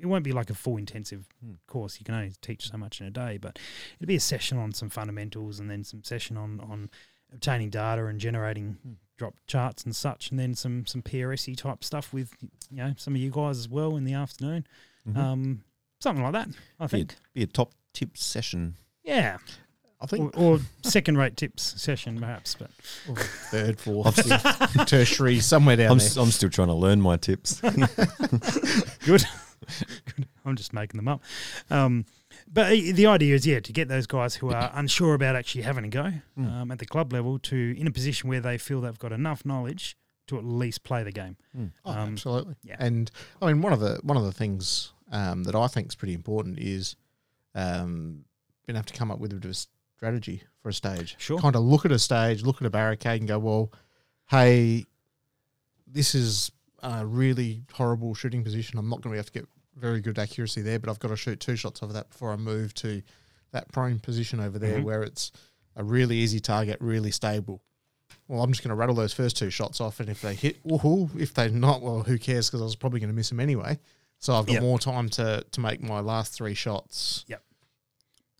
it won't be like a full intensive
Hmm.
course. You can only teach so much in a day, but it'll be a session on some fundamentals and then some session on on obtaining data and generating
Hmm.
drop charts and such, and then some some PRSy type stuff with you know some of you guys as well in the afternoon.
Mhm.
Um, something like that, I
be,
think.
a, be a top tip session.
Yeah,
I think
or, or second rate tips session perhaps, but
or third, fourth, fifth, <laughs> tertiary, somewhere down
I'm,
there.
s- I'm still trying to learn my tips. <laughs>
good. good. I'm just making them up. Um, but the idea is, yeah, to get those guys who are unsure about actually having a go
Mm.
um, at the club level to in a position where they feel they've got enough knowledge to at least play the game.
Mm.
Oh,
Um,
absolutely.
yeah.
And I mean, one of the one of the things um, that I think is pretty important is um, being able to come up with a bit of a strategy for a stage.
Sure.
Kind of look at a stage, look at a barricade, and go, well, hey, this is a really horrible shooting position. I'm not going to be able to get very good accuracy there, but I've got to shoot two shots over that before I move to that prone position over there
Mhm.
where it's a really easy target, really stable. Well, I'm just going to rattle those first two shots off, and if they hit, woohoo! If they're not, well, who cares? Because I was probably going to miss them anyway. So I've got
Yep.
more time to to make my last three shots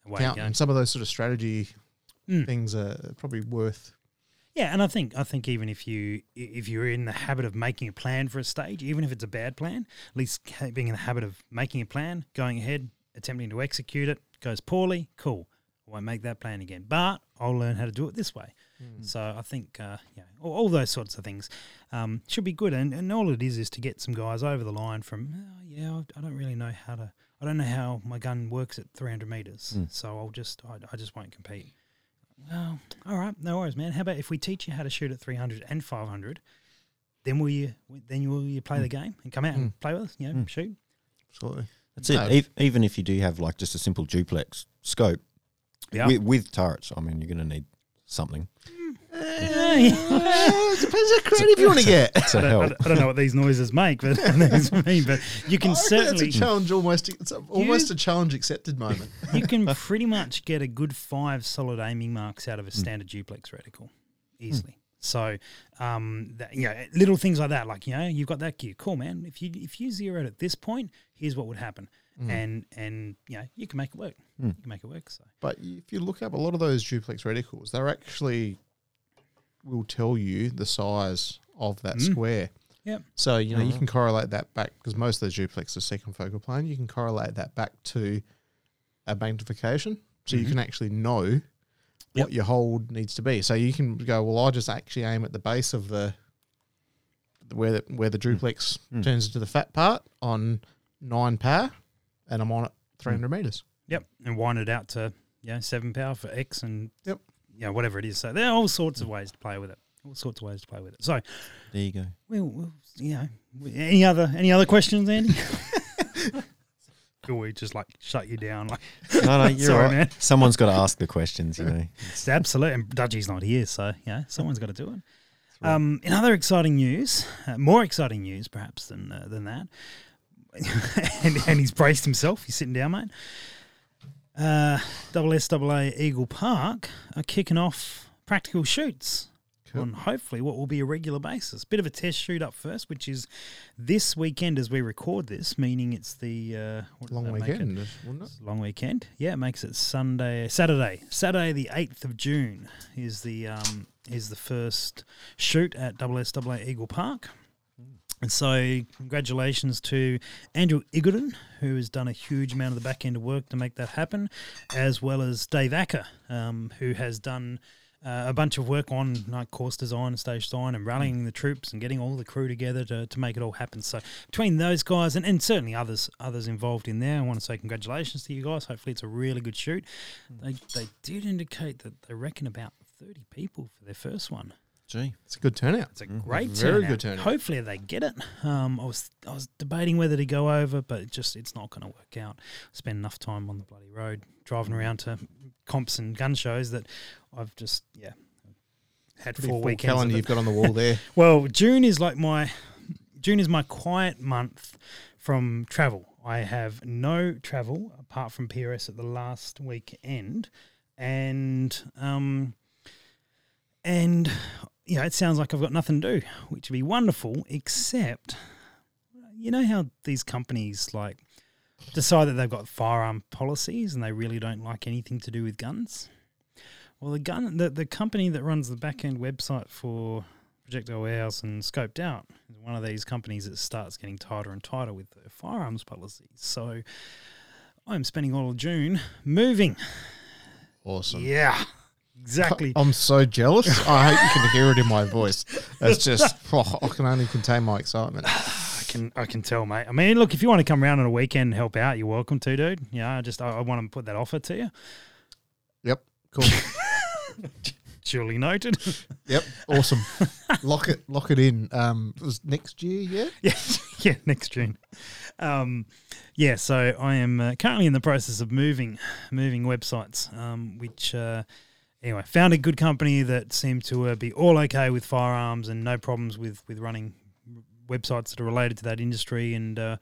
Away
count. And some of those sort of strategy
Mm.
things are probably worth
Yeah, and I think I think even if you if you're in the habit of making a plan for a stage, even if it's a bad plan, at least being in the habit of making a plan, going ahead, attempting to execute it, goes poorly, cool. I won't make that plan again, but I'll learn how to do it this way. So I think uh, yeah, all, all those sorts of things um, should be good, and, and all it is is to get some guys over the line from oh, yeah, I- I don't really know how to, I don't know how my gun works at 300 meters,
Mm.
so I'll just I, I just won't compete. Well, all right, no worries, man. How about if we teach you how to shoot at 300 and 500, then will you then will you play the game and come out and play with us, you know,
Mm.
shoot?
Absolutely.
That's it.
No.
Ev- Even if you do have like just a simple duplex scope
Yeah.
with, with turrets, I mean, you're going to need something
Uh, depends how creative you want to get.
to
I don't, I
help.
don't- I don't know what these noises make, but <laughs> that's mean. But you can
I reckon
certainly
that's a challenge almost. It's a, almost a challenge accepted moment. <laughs>
you can <laughs> pretty much get a good five solid aiming marks out of a standard duplex reticle easily. So, um, that, you know, little things like that, like you know, you've got that gear, cool, man. If you if you zeroed at this point, here's what would happen, and and you know, you can make it work. You can make it work. So,
But if you look up a lot of those duplex reticles, they're actually will tell you the size of that
Mm.
square.
Yep.
So you know you
Mhm.
can correlate that back because most of those duplex are second focal plane. You can correlate that back to a magnification, so you
Mhm.
can actually know
Yep.
what your hold needs to be. So you can go, well, I just actually aim at the base of the where the where the duplex
Mm.
turns into the fat part on nine power, and I'm on it 300 meters.
yep, and wind it out to you know seven power for X and
Yep.
you know whatever it is. So there are all sorts of ways to play with it. All sorts of ways to play with it. So,
There you go.
well, well you know, any other any other questions, Andy? <laughs> Could we just like shut you down? Like,
No, no, <laughs> you're
Sorry,
right.
man.
Someone's got to ask the questions, you know. <laughs>
It's absolute. And Dudgie's not here, so yeah, someone's got to do it.
right.
Um, in other exciting news, uh, more exciting news perhaps than uh, than that, and, and he's braced himself. He's sitting down, mate. Uh, double SAA Eagle Park are kicking off practical shoots
Cool.
on hopefully what will be a regular basis. Bit of a test shoot up first, which is this weekend as we record this, meaning it's the uh,
Long weekend, wouldn't it?
Long weekend. Yeah, it makes it Sunday, Saturday, Saturday the eighth of June is the um, is the first shoot at Double SSAA Eagle Park. And so, congratulations to Andrew Igoden, who has done a huge amount of the back end of work to make that happen, as well as Dave Acker, um, who has done uh, a bunch of work on like course design and stage design and rallying the troops and getting all the crew together to, to make it all happen. So between those guys and, and certainly others others involved in there, I want to say congratulations to you guys. Hopefully it's a really good shoot. They they did indicate that they reckon about thirty people for their first one.
Gee.
It's a good turnout.
It's a great
Very
turnout.
good turnout.
Hopefully they get it. Um, I was I was debating whether to go over, but it just it's not going to work out. Spend enough time on the bloody road driving around to comps and gun shows that I've just yeah had
Pretty
four
full
weekends.
calendar you've got on the wall there. <laughs>
Well, June is like my June is my quiet month from travel. I have no travel apart from PRS at the last weekend, and um, and you know it sounds like I've got nothing to do, which would be wonderful. Except, you know how these companies like decide that they've got firearm policies and they really don't like anything to do with guns. Well, the gun, the, the company that runs the back end website for Projectile Warehouse and Scoped Out is one of these companies that starts getting tighter and tighter with their firearms policies. So I'm spending all of June moving.
Awesome.
Yeah, exactly. <laughs>
I'm so jealous. I hope you can hear it in my voice. It's just, <laughs> oh, I can only contain my excitement. <sighs>
I can I can tell, mate. I mean, look, if you want to come around on a weekend and help out, you're welcome to, dude. Yeah, I just I, I want to put that offer to you.
Yep. Cool. <laughs>
Duly noted.
Yep. Awesome. Lock it. Lock it in. Um, it was next year. Yeah.
yeah, yeah, next June. Um, yeah, so I am uh, currently in the process of moving, moving websites. Um, which uh, anyway, found a good company that seemed to uh, be all okay with firearms and no problems with with running websites that are related to that industry, and uh,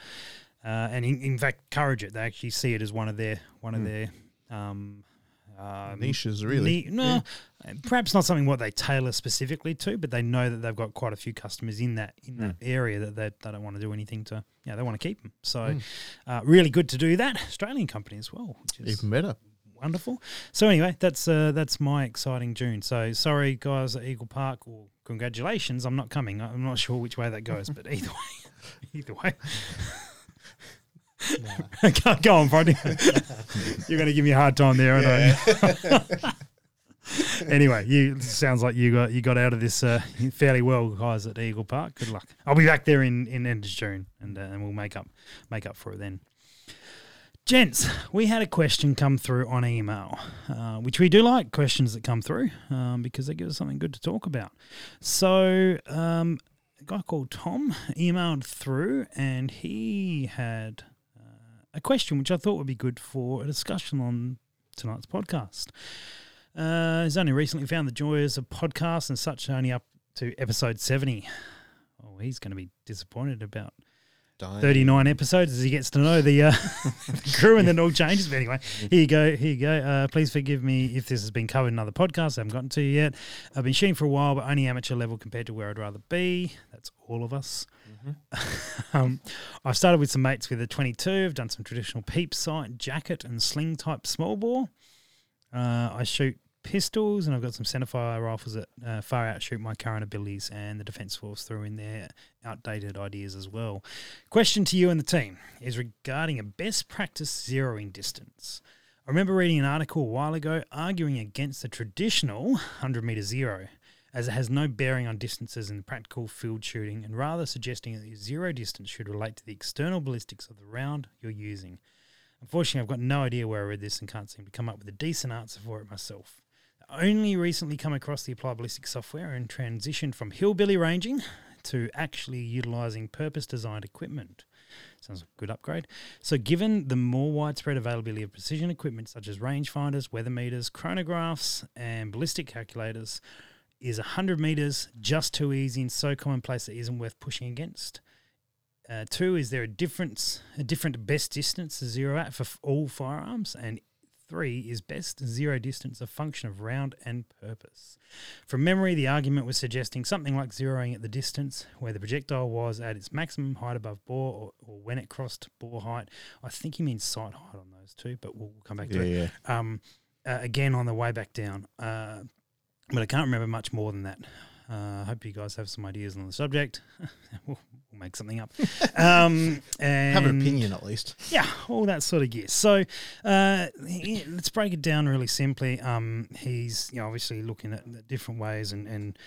uh, and in, in fact, encourage it. They actually see it as one of their one of
Mm.
their um, um,
Niches, really.
Ne- no, perhaps not something what they tailor specifically to, but they know that they've got quite a few customers in that in that area that they, they don't want to do anything to. Yeah, they want to keep them. So,
Mm.
uh, really good to do that. Australian company as well, which is
Even better.
Wonderful. So anyway, that's uh, that's my exciting June. So sorry, guys at Eagle Park. Or congratulations, I'm not coming. I'm not sure which way that goes, but either way, <laughs> either way. <laughs> go, <laughs> go on, Brodie. You're going to give me a hard time there, aren't I? anyway, you sounds like you got you got out of this uh, fairly well, guys at Eagle Park. Good luck. I'll be back there in in end of June, and uh, and we'll make up make up for it then. Gents, we had a question come through on email, uh, which we do like questions that come through um, because they give us something good to talk about. So, um, a guy called Tom emailed through and he had uh, a question which I thought would be good for a discussion on tonight's podcast. Uh, he's only recently found the joys of podcasts and such, only up to episode 70. Oh, he's going to be disappointed about
Don't.
39 episodes as he gets to know the, uh, <laughs> the crew and then all changes. But anyway, here you go. Here you go. Uh, please forgive me if this has been covered in other podcasts. I haven't gotten to yet. I've been shooting for a while, but only amateur level compared to where I'd rather be. That's all of us. <laughs> um, I've started with some mates with a 22. I've done some traditional peep sight, jacket, and sling type small bore. Uh, I shoot pistols, and I've got some centerfire rifles that uh, far outshoot my current abilities, and the Defence Force threw in their outdated ideas as well. Question to you and the team is regarding a best practice zeroing distance. I remember reading an article a while ago arguing against the traditional 100 meter zero, as it has no bearing on distances in practical field shooting, and rather suggesting that the zero distance should relate to the external ballistics of the round you're using. Unfortunately, I've got no idea where I read this and can't seem to come up with a decent answer for it myself. Only recently come across the applied ballistic software and transitioned from hillbilly ranging to actually utilizing purpose designed equipment. Sounds like a good upgrade. So, given the more widespread availability of precision equipment such as rangefinders, weather meters, chronographs, and ballistic calculators, is 100 meters just too easy and so commonplace that it isn't worth pushing against? Uh, two, is there a difference, a different best distance to zero at for all firearms? And three, is best zero distance a function of round and purpose? From memory, the argument was suggesting something like zeroing at the distance where the projectile was at its maximum height above bore or, or when it crossed bore height. I think he means sight height on those two, but we'll come back to
Yeah,
it.
yeah.
Um, uh, again, on the way back down. Uh, but I can't remember much more than that. Uh, I hope you guys have some ideas on the subject. <laughs> we'll, we'll make something up. <laughs> Um, and
Have an opinion at least.
yeah, all that sort of gear. So uh, he- let's break it down really simply. Um, he's you know obviously looking at different ways and and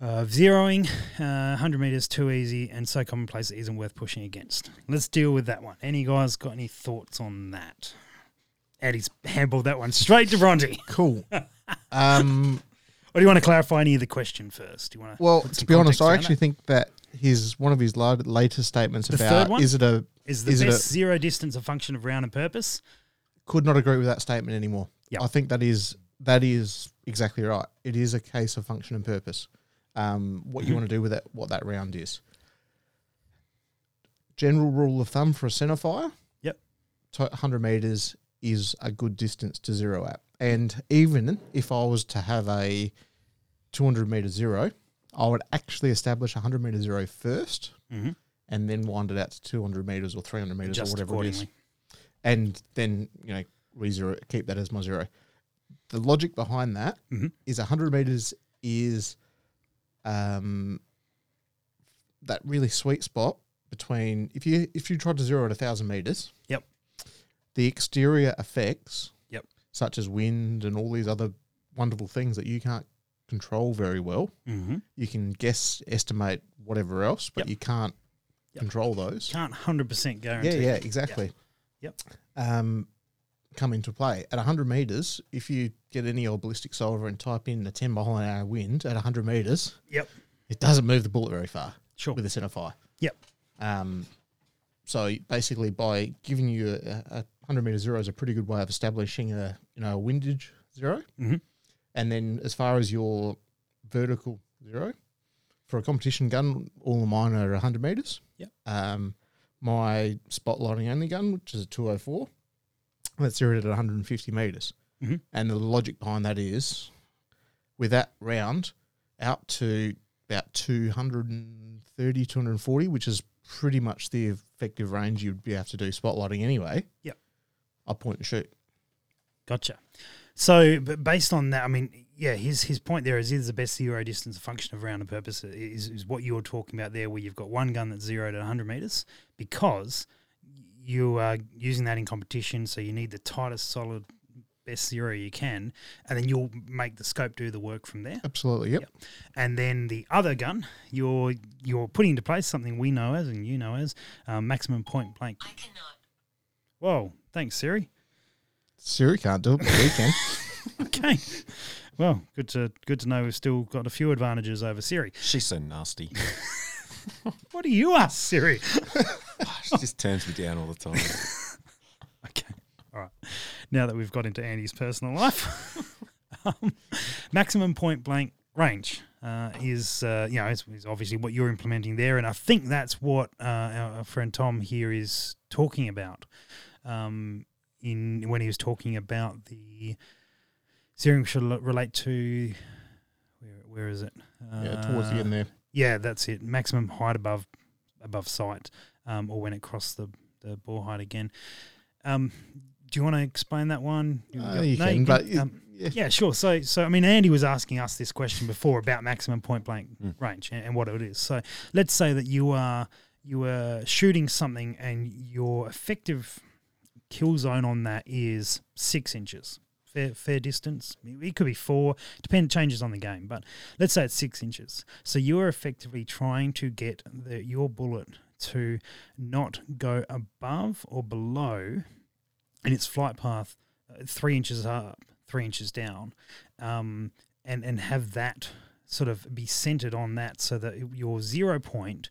uh, zeroing. Uh, Hundred meters too easy and so commonplace it isn't worth pushing against. Let's deal with that one. Any guys got any thoughts on that? Eddie's handballed that one straight to Bronte.
Cool. <laughs> um,
Or do you want to clarify any of the question first? Do you want to?
well, to be honest, I actually think that his one of his la- latest statements
The
about is it a
Is the
is it
best
a-
zero distance a function of round and purpose?
could not agree with that statement anymore.
Yep.
I think that is that is exactly right. It is a case of function and purpose. Um, what you want to do with it, what that round is. General rule of thumb for a centerfire.
Yep.
100 meters is a good distance to zero at. And even if I was to have a 200 meter zero, I would actually establish a 100 meter zero first
Mm-hmm.
and then wind it out to 200 meters or 300 meters or whatever it is and then you know re zero keep that as my zero. The logic behind that is
Mhm.
100 meters is um that really sweet spot between if you if you tried to zero at a thousand meters.
Yep.
The exterior effects.
Yep.
Such as wind and all these other wonderful things that you can't control very well.
Mm-hmm.
You can guess, estimate, whatever else, but
Yep.
you can't
Yep.
control those.
Can't hundred percent guarantee.
Yeah, yeah, exactly.
Yep.
Um, come into play at 100 meters. If you get any old ballistic solver and type in the 10 mile an hour wind at 100 meters,
Yep.
it doesn't move the bullet very far
Sure.
with a center fire.
Yep.
Um, so basically, by giving you a, a 100 meter zero is a pretty good way of establishing a you know a windage 0
Mhm.
and then as far as your vertical zero for a competition gun, all of mine are 100 meters.
Yep.
Um, my spotlighting only gun, which is a 204, that's zeroed at 150 meters.
Mhm.
And the logic behind that is with that round out to about 230, 240, which is pretty much the effective range you'd be able to do spotlighting anyway.
Yep.
I point and shoot.
Gotcha. So, but based on that, I mean, yeah, his his point there is is the best zero distance function of round and purpose uh, is, is what you're talking about there, where you've got one gun that's zero to 100 meters because you are using that in competition, so you need the tightest, solid, best zero you can, and then you'll make the scope do the work from there.
Absolutely. Yep.
Yep. And then the other gun, you're you're putting into place something we know as and you know as um, maximum point blank.
I cannot.
Whoa, thanks Siri.
Siri can't do it, but we can. <laughs> <laughs>
Okay. Well, good to good to know we've still got a few advantages over Siri.
She's so nasty. <laughs>
What do you ask Siri?
she just turns me down all the time.
Okay. All right. Now that we've got into Andy's personal life, <laughs> um, maximum point blank range uh, is, uh, you know, is, is obviously what you're implementing there. And I think that's what uh, our, friend Tom here is talking about um, in when he was talking about the zeroing should relate to, where, where is it?
yeah, towards the
Uh,
end there.
Yeah, that's it. Maximum height above above sight, um, or when it crossed the the bore height again. Um, do you want to explain that one?
Uh, you can, but it-
um,
yeah.
yeah, sure. So, so I mean, Andy was asking us this question before about maximum point blank
Mm.
range and, and what it is. So, let's say that you are you are shooting something and your effective kill zone on that is six inches. Fair, fair distance. It could be four. Depend changes on the game, but let's say it's six inches. So you are effectively trying to get the, your bullet to not go above or below in its flight path uh, three inches up, three inches down, um, and and have that sort of be centered on that, so that your zero point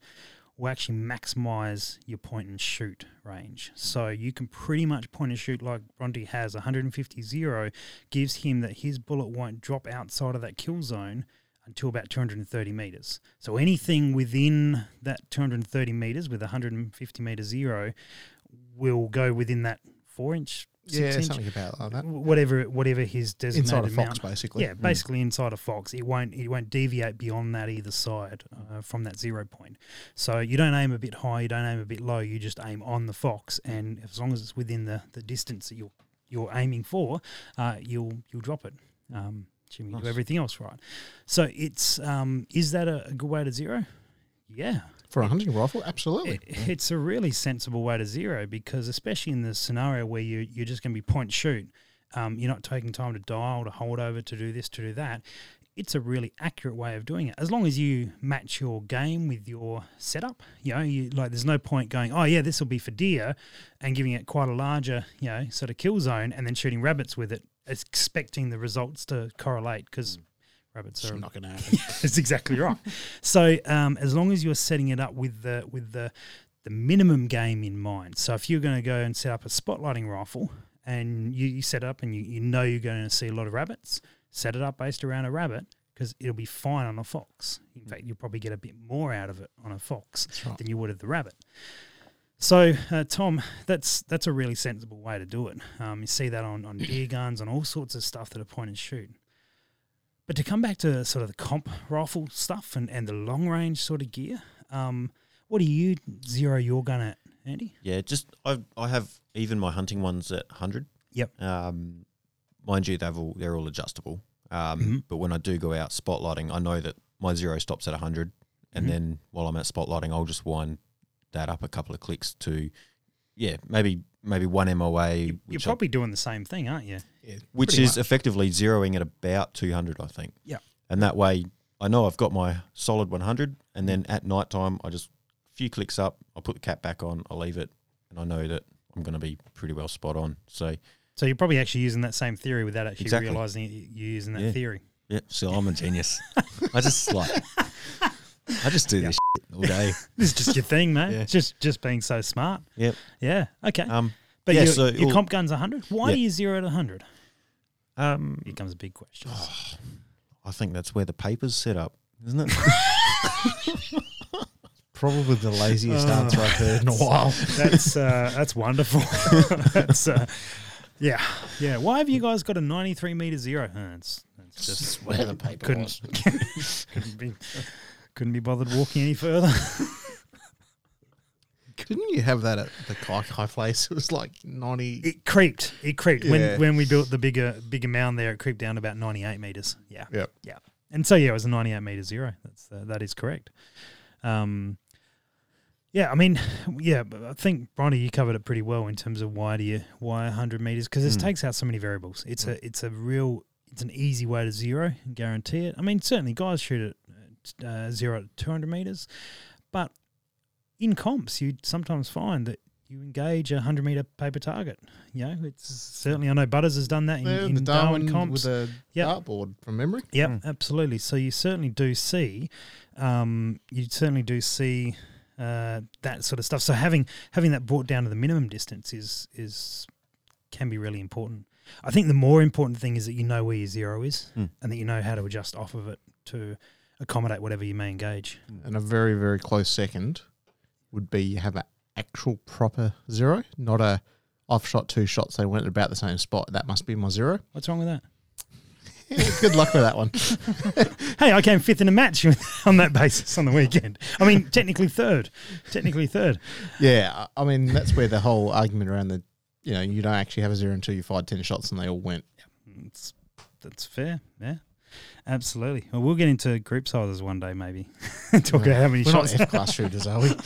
will actually maximize your point and shoot range. So you can pretty much point and shoot like Bronte has 150 zero gives him that his bullet won't drop outside of that kill zone until about 230 meters. So anything within that 230 meters with 150 meter zero will go within that four inch, six
Yeah,
inch,
something about like that.
whatever whatever his designated
Inside a fox,
amount.
basically.
Yeah, basically inside a fox, it won't it won't deviate beyond that either side uh, from that zero point. So you don't aim a bit high, you don't aim a bit low, you just aim on the fox, and as long as it's within the, the distance that you're you're aiming for, uh, you'll you'll drop it. Um, assuming you do everything else right. So it's um, is that a, a good way to zero? Yeah,
For a hunting rifle, absolutely.
it, it's a really sensible way to zero because especially in the scenario where you you're just going to be point shoot, um, you're not taking time to dial to hold over to do this to do that. It's a really accurate way of doing it as long as you match your game with your setup. You know, you like there's no point going, oh yeah, this will be for deer, and giving it quite a larger you know sort of kill zone and then shooting rabbits with it, expecting the results to correlate because rabbits
It's
are
not going <laughs> to happen.
that's exactly right. So um, as long as you're setting it up with the with the the minimum game in mind. So if you're going to go and set up a spotlighting rifle and you, you set up and you, you know you're going to see a lot of rabbits, set it up based around a rabbit because it'll be fine on a fox. In fact, you'll probably get a bit more out of it on a fox
right.
than you would of the rabbit. So, uh, Tom, that's that's a really sensible way to do it. Um, you see that on, on deer guns, on all sorts of stuff that are point and shoot. But to come back to sort of the comp rifle stuff and, and the long range sort of gear, um, what do you zero your gun at, Andy?
Yeah, just I I have even my hunting ones at hundred.
Yep.
Um, mind you, they've all they're all adjustable. Um,
Mhm.
but when I do go out spotlighting, I know that my zero stops at hundred, and
Mhm.
then while I'm at spotlighting, I'll just wind that up a couple of clicks to, yeah, maybe maybe one MOA,
You're
which, I-
probably doing the same thing, aren't you?
Yeah,
which is
much.
effectively zeroing at about two hundred, I think.
Yeah.
And that way, I know I've got my solid one hundred, and then at night time, I just a few clicks up, I'll put the cap back on, I'll leave it, and I know that I'm going to be pretty well spot on. So
So you're probably actually using that same theory without actually
Exactly.
realizing you're using that
Yeah.
theory.
yeah, so I'm a genius. <laughs> I just like, I just do this shit all day. <laughs>
This is just your thing, man.
Yeah.
It's just just being so smart.
Yep.
Yeah. Okay.
Um,
but
yeah,
your,
so
your comp gun's 100. Why
Yeah.
do you zero at 100?
um,
Here comes a big question. <sighs>
I think that's where the paper's set up, isn't it? <laughs>
Probably the laziest
Oh,
answer I've heard in a while.
That's uh, <laughs> that's wonderful. that's uh, yeah, yeah. Why have you guys got a 93 meter zero? Uh, it's, it's just
where the paper
couldn't couldn't be couldn't be bothered walking any further. <laughs>
Didn't you have that at the Kaikai place? <laughs> It was like ninety.
It creeped. It creeped
Yeah.
when when we built the bigger bigger mound there. It creeped down to about ninety eight meters. Yeah,
Yep.
yeah. And so yeah, it was a ninety eight meter zero. That's uh, that is correct. Um, yeah, I mean, yeah, but I think Bronny, you covered it pretty well in terms of why do you why hundred meters because this
Mm.
takes out so many variables. It's a it's a real it's an easy way to zero, and guarantee it. I mean, certainly guys shoot at uh, zero at two hundred meters, but in comps, you sometimes find that you engage a hundred meter paper target. You know, it's certainly I know Butters has done that in,
Yeah,
in
the
Darwin,
Darwin
comps.
with a
Yep.
dartboard from memory.
Yep,
Mm.
absolutely. So you certainly do see, um, you certainly do see uh, that sort of stuff. So having having that brought down to the minimum distance is is can be really important. I think the more important thing is that you know where your zero is
Mm.
and that you know how to adjust off of it to accommodate whatever you may engage.
And a very, very close second would be you have an actual proper zero, not a I've shot two shots, they went about the same spot. That must be my zero.
What's wrong with that? <laughs>
Good luck with that one. <laughs>
Hey, I came fifth in a match <laughs> on that basis on the weekend. I mean, technically third, technically third.
Yeah, I mean that's where the whole argument around the you know you don't actually have a zero until you fired ten shots and they all went.
It's, that's fair. Yeah, absolutely. Well, we'll get into group sizes one day, maybe. <laughs> Talk about how many
We're
shots.
not F class shooters, are we? <laughs>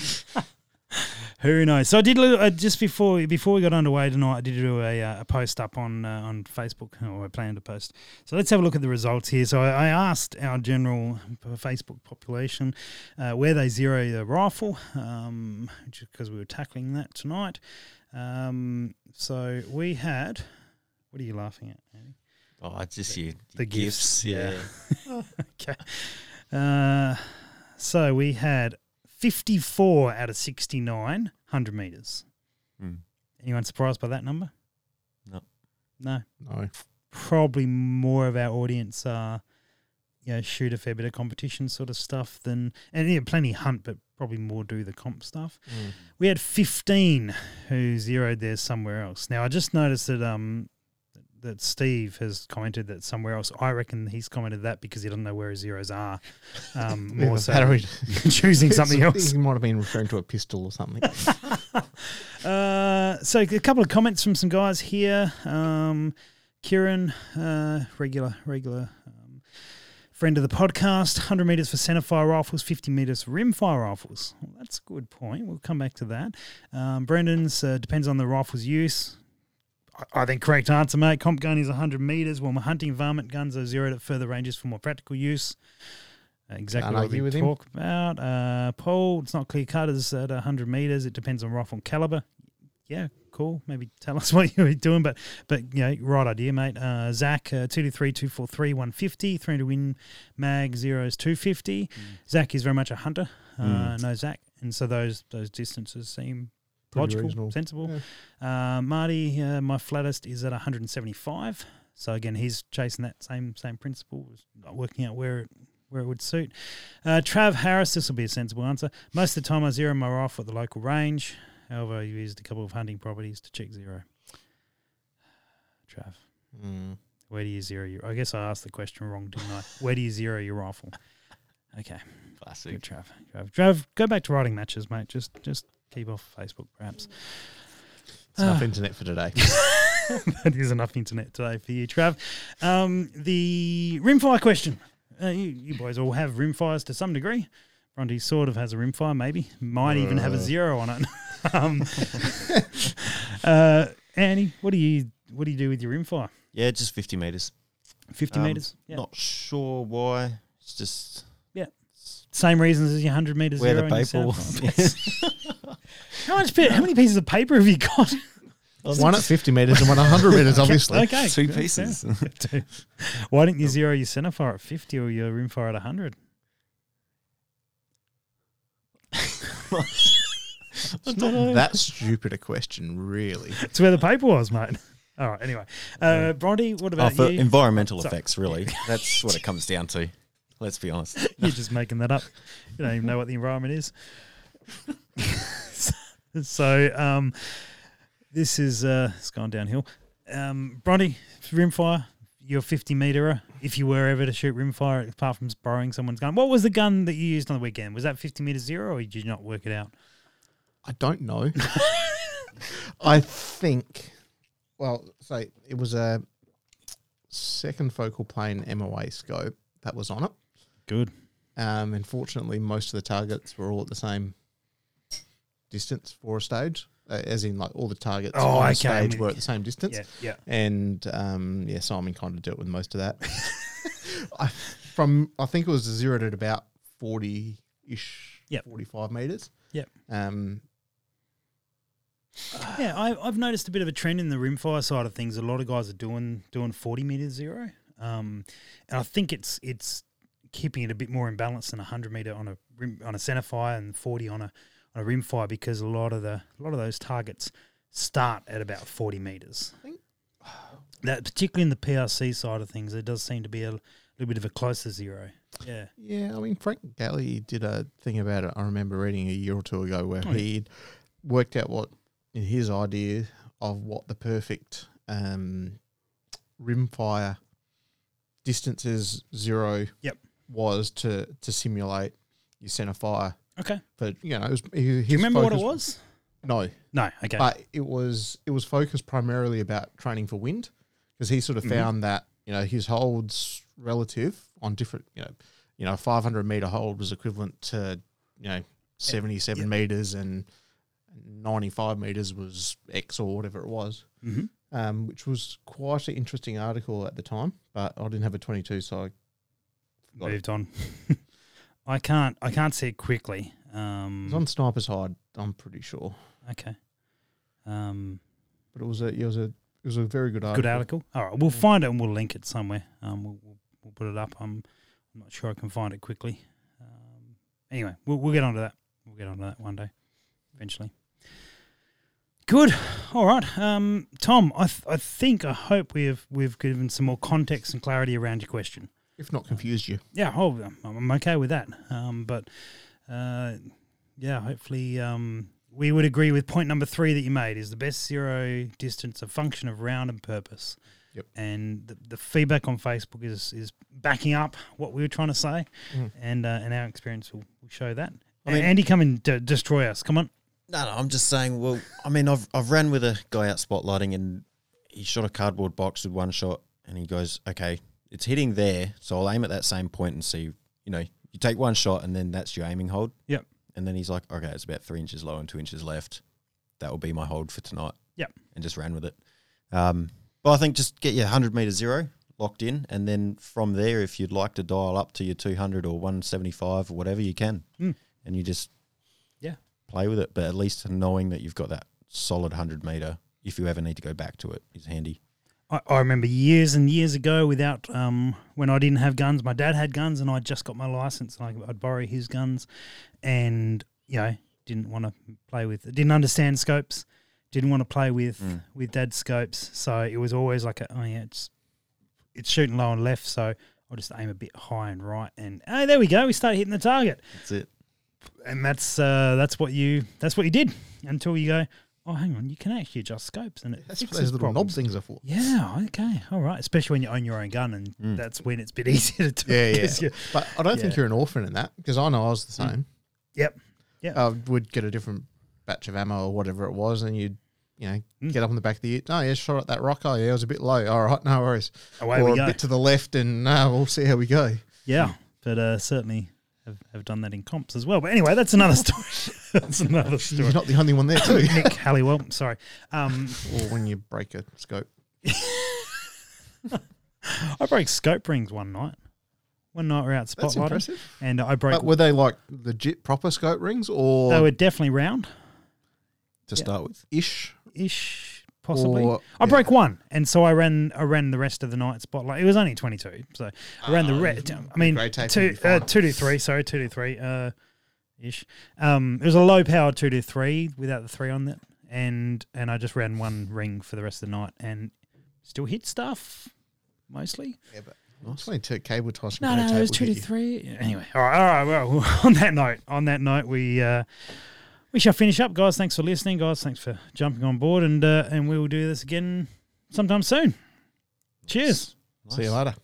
Who knows? So I did look- uh, just before before we got underway tonight. I did do a, uh, a post up on uh, on Facebook, or I plan to post. So let's have a look at the results here. So I, I asked our general Facebook population uh, where they zero the rifle, um, because we were tackling that tonight. Um, so we had. What are you laughing at? Andy?
Oh, it's just your,
the gifts,
gifts. Yeah. <laughs>
okay. Uh, so we had 54 out of 69 100 meters.
Mm.
Anyone surprised by that number?
No.
No.
No.
Probably more of our audience are, you know, shoot a fair bit of competition sort of stuff than, and yeah, plenty hunt, but probably more do the comp stuff. We had 15 who zeroed there somewhere else. Now, I just noticed that um that Steve has commented that somewhere else. I reckon he's commented that because he doesn't know where his zeros are. Um,
Yeah, <laughs>
more
the
so <laughs> <laughs> choosing something else.
He might have been referring to a pistol or something.
Uh, so a couple of comments from some guys here. Um, Kieran, uh, regular, regular um, friend of the podcast, 100 metres for centerfire rifles, 50 metres for rimfire rifles. Well, that's a good point. We'll come back to that. Um, Brendan's uh, depends on the rifle's use. I- I think correct answer, mate. Comp gun is 100 metres, while my hunting varmint guns are zeroed at further ranges for more practical use. Uh, exactly
Can't
what we
with him.
about. Uh, Paul, it's not clear cut as at 100 metres. It depends on rifle caliber. Yeah, cool. Maybe tell <laughs> us what you're doing, but but you know, right idea, mate. Uh, Zach, uh, two two three two four three one fifty. Three to win mag zeros two fifty. Zach is very much a hunter. Uh,
Mm.
No Zach, and so those those distances seem
Pretty
logical,
reasonable.
sensible. Uh, Marty, uh, my flattest is at 175. So again, he's chasing that same same principle, not working out where it where it would suit. Uh, Trav Harris, this will be a sensible answer. Most of the time, I zero my rifle at the local range. However, I used a couple of hunting properties to check zero. <sighs> Trav,
Mm.
where do you zero your? I guess I asked the question wrong, didn't I? Where do you zero your rifle? <laughs> Okay. Good,
Classic.
Trav. Trav. Trav, go back to writing matches, mate. Just just keep off Facebook, perhaps.
It's enough internet for today. <laughs>
that is enough internet today for you, Trav. Um, the rimfire question. Uh, you, you boys all have rimfires to some degree. Bronte sort of has a rimfire, maybe. Might even have a
Uh.
zero on it. <laughs> um, <laughs> uh, Annie, what do you what do you do with your rimfire?
Yeah, just 50 meters.
Fifty
Um,
meters. Yeah.
Not sure why. It's just yeah.
Same reasons as your hundred meters.
where the
zero how much? pa- How many pieces of paper have you got? <laughs>
one at 50 metres and one at 100 metres, <laughs> obviously.
okay,
two
yeah,
pieces.
yeah. <laughs> Why didn't you zero your centre fire at fifty or your rim fire at hundred?
It's not that stupid a question, really.
It's where the paper was, mate. All right. Anyway, uh, Bronte, what
Oh,
about
for
you?
environmental
Sorry.
effects, really. That's what it comes down to. Let's be honest.
You're just making that up. You don't even know what the environment is. <laughs> so, um, this is uh, it's gone downhill. Um, Bronte, rimfire. You're 50 meter. If you were ever to shoot rimfire, apart from borrowing someone's gun, what was the gun that you used on the weekend? Was that 50 meter zero, or did you not work it out?
I don't know. <laughs> I think, well, so it was a second focal plane MOA scope that was on it.
Good.
Um, unfortunately, most of the targets were all at the same distance for a stage, uh, as in like all the targets
Oh,
on
okay,
the stage were at the same distance.
Yeah, yeah.
And um, yeah, Simon kind of dealt with most of that. <laughs> I, from I think it was zero at about forty ish,
Yep.
forty five meters.
Yep.
Um, <sighs>
Yeah, I, I've noticed a bit of a trend in the rimfire side of things. A lot of guys are doing doing forty meter zero, um, and I think it's it's keeping it a bit more in balance than hundred meter on a rim, on a center fire and forty on a on a rimfire because a lot of the a lot of those targets start at about forty meters.
I think-
that particularly in the PRC side of things, it does seem to be a little bit of a closer zero. Yeah,
yeah, I mean Frank Galli did a thing about it. I remember reading a year or two ago where
Oh, yeah.
he'd worked out what in his idea of what the perfect um, rimfire distances zero
Yep.
was to to simulate your center fire.
Okay.
But you know, it was, he,
Do you remember what it was?
No,
No. Okay.
but it was it was focused primarily about training for wind because he sort of
Mhm.
found that you know his holds relative on different you know you know 500 meter hold was equivalent to you know 77
Yeah.
meters and 95 meters was X or whatever it was,
hmm
um, which was quite an interesting article at the time. But I didn't have a 22, so I Got it.
Moved on. <laughs> I can't. I can't see it quickly.
it
Um,
was on Sniper's Hide. I'm pretty sure,
okay. Um,
but it was a it was a it was a very good article.
good article. All right, we'll find it and we'll link it somewhere. Um, we'll, we'll, we'll put it up. I'm, I'm not sure I can find it quickly. Um, anyway, we'll, we'll get onto that. We'll get onto that one day, eventually. Good. All right, um, Tom. I th- I think I hope we have we've given some more context and clarity around your question.
If not confused you.
Yeah, oh, I'm- I'm okay with that. Um, but uh, yeah, hopefully um, we would agree with point number three that you made is the best zero distance a function of round and purpose.
Yep.
And the, the feedback on Facebook is is backing up what we were trying to say,
Mhm.
and uh, and our experience will, will show that.
I mean-
Andy, come and d- destroy us. Come on.
No, no, I'm just saying. Well, I mean, I've I've ran with a guy out spotlighting, and he shot a cardboard box with one shot, and he goes, "Okay, it's hitting there, so I'll aim at that same point and see. You know, you take one shot, and then that's your aiming hold.
Yep.
And then he's like, "Okay, it's about three inches low and two inches left. That will be my hold for tonight."
Yep.
And just ran with it. Um, but I think just get your hundred meter zero locked in, and then from there, if you'd like to dial up to your two hundred or one seventy five or whatever, you can.
Mm.
And you just
Yeah.
play with it, but at least knowing that you've got that solid 100 meter, if you ever need to go back to it, is handy.
I, I remember years and years ago, without um, when I didn't have guns, my dad had guns, and I just got my license, and I, I'd borrow his guns, and you know, didn't want to play with, didn't understand scopes, didn't want to play with
Mm.
with dad's scopes, so it was always like, a, oh yeah, it's it's shooting low and left, so I'll just aim a bit high and right, and oh, there we go, we start hitting the target,
That's it.
and that's uh, that's what you that's what you did until you go, oh, hang on, you can actually adjust scopes, and it
That's what those little knob things are for.
Yeah, okay, all right. Especially when you own your own gun, and
Mm.
that's when it's a bit <laughs> easier to do.
Yeah, yeah. But I don't think you're an orphan in that because I know I was the
Mm.
same.
Yep. Yep.
I would get a different batch of ammo or whatever it was, and you'd you know
Mm.
get up on the back of the ear. Oh yeah, shot at that rock. Oh yeah, it was a bit low. All right, no worries.
Away
or a bit to the left, and no, we'll see how we go.
Yeah, but uh, certainly have, have done that in comps as well. But anyway, that's another <laughs> story. <laughs> that's another story.
You're not the only one there too. <laughs>
Nick Halliwell, sorry. Um,
or when you break a scope. <laughs>
I broke scope rings one night. One night we we're out
That's
spotlighting,
impressive.
and I broke.
But were they like legit proper scope rings or
they were definitely round
To start with.
ish?
ish, possibly.
Or,
I
yeah.
broke one, and so I ran. I ran the rest of the night spotlight. It was only twenty two, so I ran the
Oh,
rest. I mean,
tape
two,
be
uh,
fine.
two to three. Sorry, two to three. Uh, ish. Um, it was a low power two to three without the three on it, and and I just ran one ring for the rest of the night, and still hit stuff mostly.
Yeah, but it's only two cable toss.
No, no, it was two to three. Yeah, Anyway, all right, all right. Well, <laughs> on that note, on that note, we uh, we shall finish up, guys. Thanks for listening, guys. Thanks for jumping on board, and uh, and we will do this again sometime soon. Cheers.
See you later.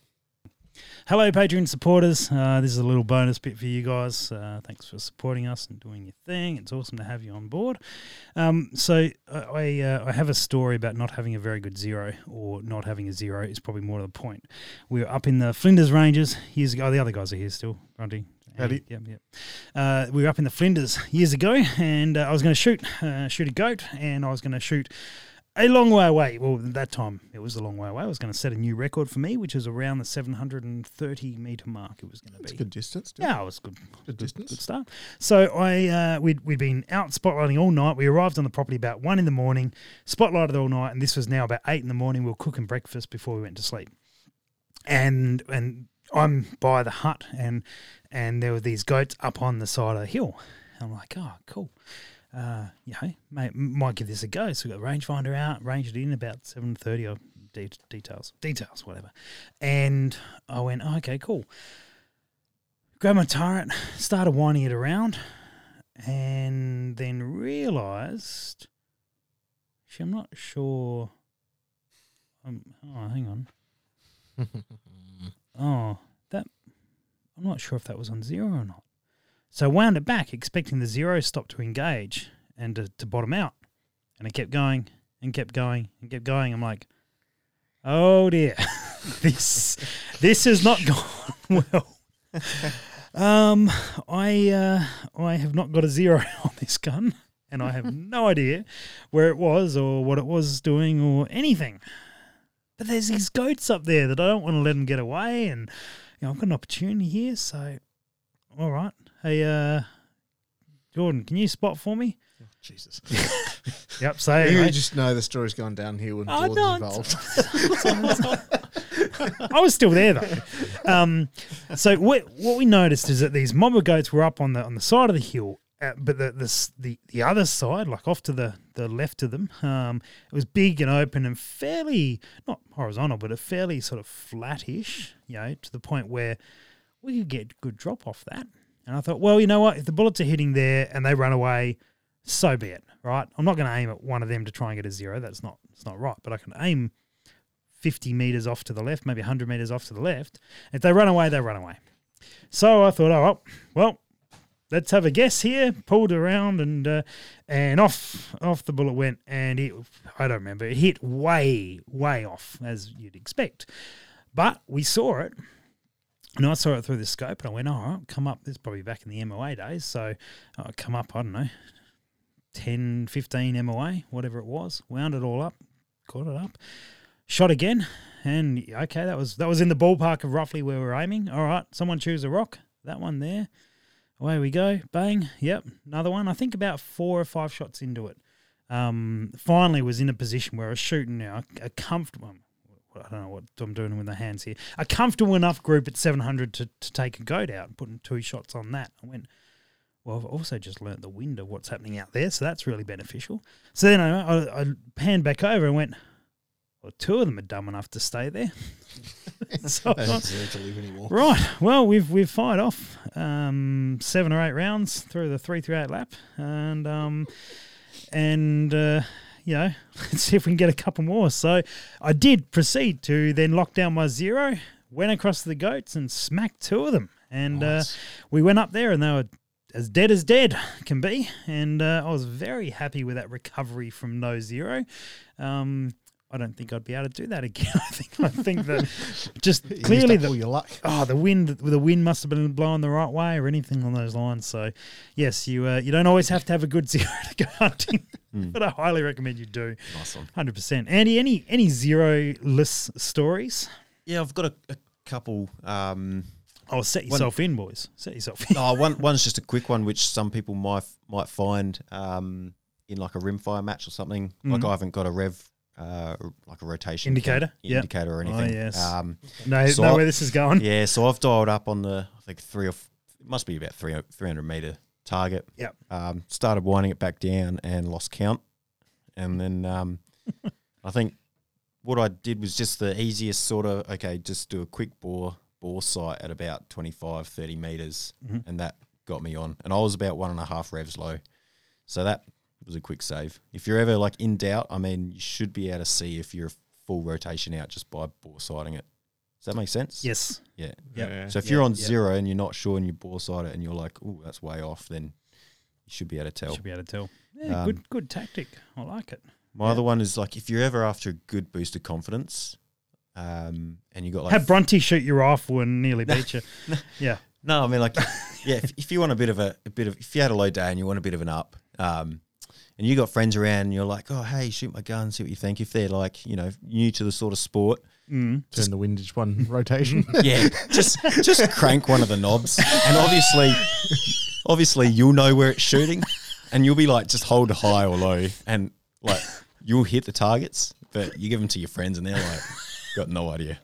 Hello, Patreon supporters. Uh, this is a little bonus bit for you guys. Uh, thanks for supporting us and doing your thing. It's awesome to have you on board. Um, so I I, uh, I have a story about not having a very good zero, or not having a zero is probably more to the point. We were up in the Flinders Ranges years ago. Oh, the other guys are here still. Grundy.
Howdy.
Yep, yep. Uh, we were up in the Flinders years ago, and uh, I was going to shoot uh, shoot a goat, and I was going to shoot a long way away. Well, that time it was a long way away. I was going to set a new record for me, which is around the 730 meter mark. It was going to be.
a good distance.
Yeah, it was good.
Good distance.
Good start. So I uh, we'd we'd been out spotlighting all night. We arrived on the property about one in the morning, spotlighted all night, and this was now about eight in the morning. We were cooking breakfast before we went to sleep, and and I'm by the hut, and and there were these goats up on the side of the hill. I'm like, oh, cool. Uh, you know, may, might give this a go. So we got rangefinder out, ranged it in about seven thirty or de- details, details, whatever. And I went, oh, okay, cool. Grabbed my turret, started winding it around, and then realised. Actually, I'm not sure. Um, oh, hang on. <laughs> Oh, that. I'm not sure if that was on zero or not. So I wound it back, expecting the zero stop to engage and to, to bottom out. And it kept going and kept going and kept going. I'm like, oh dear, <laughs> this this has not <laughs> gone well. Um, I uh, I have not got a zero <laughs> on this gun, and I have no idea where it was or what it was doing or anything. But there's these goats up there that I don't want to let them get away, and you know I've got an opportunity here. So, all right, hey, uh, Jordan, can you spot for me?
Jesus. <laughs>
Yep. So
You
anyway,
just know the story's gone downhill when
Oh,
Jordan's
no,
involved. <laughs>
I was still there though. Um, so what what we noticed is that these mob of goats were up on the on the side of the hill, uh, but the, the the the other side, like off to the the left of them, um, it was big and open and fairly not horizontal, but a fairly sort of flattish, you know, to the point where we could get good drop off that. And I thought, well, you know what? If the bullets are hitting there and they run away, so be it, right? I'm not going to aim at one of them to try and get a zero. That's not it's not right. But I can aim 50 meters off to the left, maybe 100 meters off to the left. If they run away, they run away. So I thought, oh well, let's have a guess here. Pulled around and uh, and off off the bullet went, and it I don't remember. It hit way way off as you'd expect, but we saw it. And I saw it through the scope, and I went, "All right, come up." This is probably back in the MOA days, so I come up. I don't know, 10, 15 MOA, whatever it was. Wound it all up, caught it up, shot again, and okay, that was that was in the ballpark of roughly where we we're aiming. All right, someone choose a rock. That one there. Away we go. Bang. Yep. Another one. I think about four or five shots into it. Um, finally was in a position where I was shooting now a comfortable. I don't know what I'm doing with the hands here. A comfortable enough group at 700 to, to take a goat out and putting two shots on that. I went, well, I've also just learnt the wind of what's happening out there, so that's really beneficial. So then I, I, I panned back over and went, well, two of them are dumb enough to stay there. <laughs> so,
They don't deserve to live anymore.
Right. Well, we've we've fired off um, seven or eight rounds through the three three eight lap, and um, and uh, you know, <laughs> let's see if we can get a couple more. So I did proceed to then lock down my zero, went across to the goats and smacked two of them, and
Nice.
uh, we went up there and they were as dead as dead can be, and uh, I was very happy with that recovery from no zero. Um, I don't think I'd be able to do that again. <laughs> I think I think that <laughs> just
You
clearly the
all your luck.
oh the wind the wind must have been blowing the right way or anything on those lines. So yes, you uh, you don't always have to have a good <laughs> zero to go hunting, but I highly recommend you do.
Nice one.
Hundred percent. Andy, any any zero less stories?
Yeah, I've got a, a couple. Um,
Oh, set
One-
yourself in, boys. Set yourself in.
oh, one one's just a quick one, which some people might might find um, in like a rimfire match or something. Like
Mhm.
I haven't got a rev, uh, like a rotation
Indicator? Yep.
indicator or
Oh,
anything.
yes.
Um,
No,
So I-
where this is going.
yeah, so I've dialed up on the I think three or f- it must be about three three hundred meter target.
Yeah.
Um, started winding it back down and lost count, and then um, <laughs> I think what I did was just the easiest sort of okay, just do a quick bore bore sight at about 25, 30 meters,
Mhm.
and that got me on. And I was about one and a half revs low, so that was a quick save. If you're ever like in doubt, I mean, you should be able to see if you're full rotation out just by bore sighting it. Does that make sense?
Yes.
Yeah.
Yep.
Yeah.
So if
Yeah,
you're on
yeah.
zero and you're not sure and you bore sight it and you're like, oh, that's way off, then you should be able to tell.
Should be able to tell. Yeah,
Um,
good good tactic. I like it.
My
Yeah.
other one is like if you're ever after a good boost of confidence, um, and you got like
Have Bronte shoot your rifle and nearly beat you. <laughs> yeah.
No, I mean like <laughs> yeah, if, if you want a bit of a, a bit of if you had a low day and you want a bit of an up, um, and you got friends around and you're like, oh hey, shoot my gun, see what you think. If they're like you know new to the sort of sport,
Mm.
Turn the windage one <laughs> rotation. <laughs>
yeah, just just crank one of the knobs, and obviously, obviously you'll know where it's shooting, and you'll be like just hold high or low, and like you'll hit the targets, but you give them to your friends and they're like, got no idea.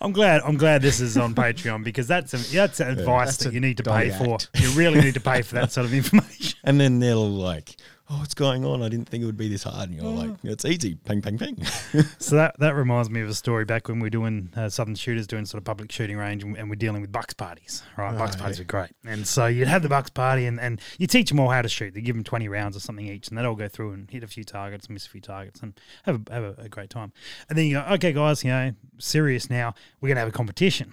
I'm glad. I'm glad this is on Patreon because that's a, that's advice
That's
that you need to pay
dog
for. You really need to pay for that sort of information.
And then they'll like, oh, what's going on? I didn't think it would be this hard. And you're like, it's easy. Ping, ping, ping. <laughs>
So that that reminds me of a story back when we were doing uh, Southern Shooters doing sort of public shooting range and, and we're dealing with bucks parties, right? bucks
Oh,
parties
yeah.
are great, and so you'd have the bucks party and, and you teach them all how to shoot. They give them twenty rounds or something each, and they'd all go through and hit a few targets, miss a few targets, and have a, have a, a great time. And then you go, okay, guys, you know, serious now. We're gonna have a competition.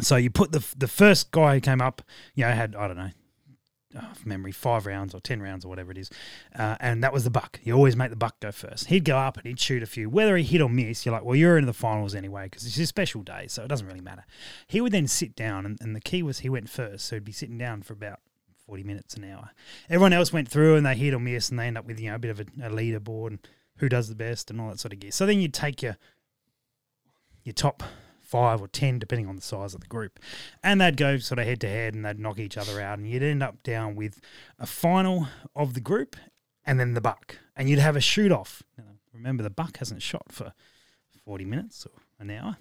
So you put the the first guy who came up, you know, had I don't know, from memory, five rounds or ten rounds or whatever it is, uh, and that was the buck. You always make the buck go first. He'd go up and he'd shoot a few. Whether he hit or miss, you're like, well, you're in the finals anyway because it's a special day, so it doesn't really matter. He would then sit down, and, and the key was he went first, so he'd be sitting down for about. 40 minutes an hour. Everyone else went through and they hit or miss and they end up with, you know, a bit of a, a leaderboard and who does the best and all that sort of gear. So then you take your your top five or ten, depending on the size of the group, and they'd go sort of head to head and they'd knock each other out, and you'd end up down with a final of the group and then the buck, and you'd have a shoot off. Remember, the buck hasn't shot for forty minutes or an hour.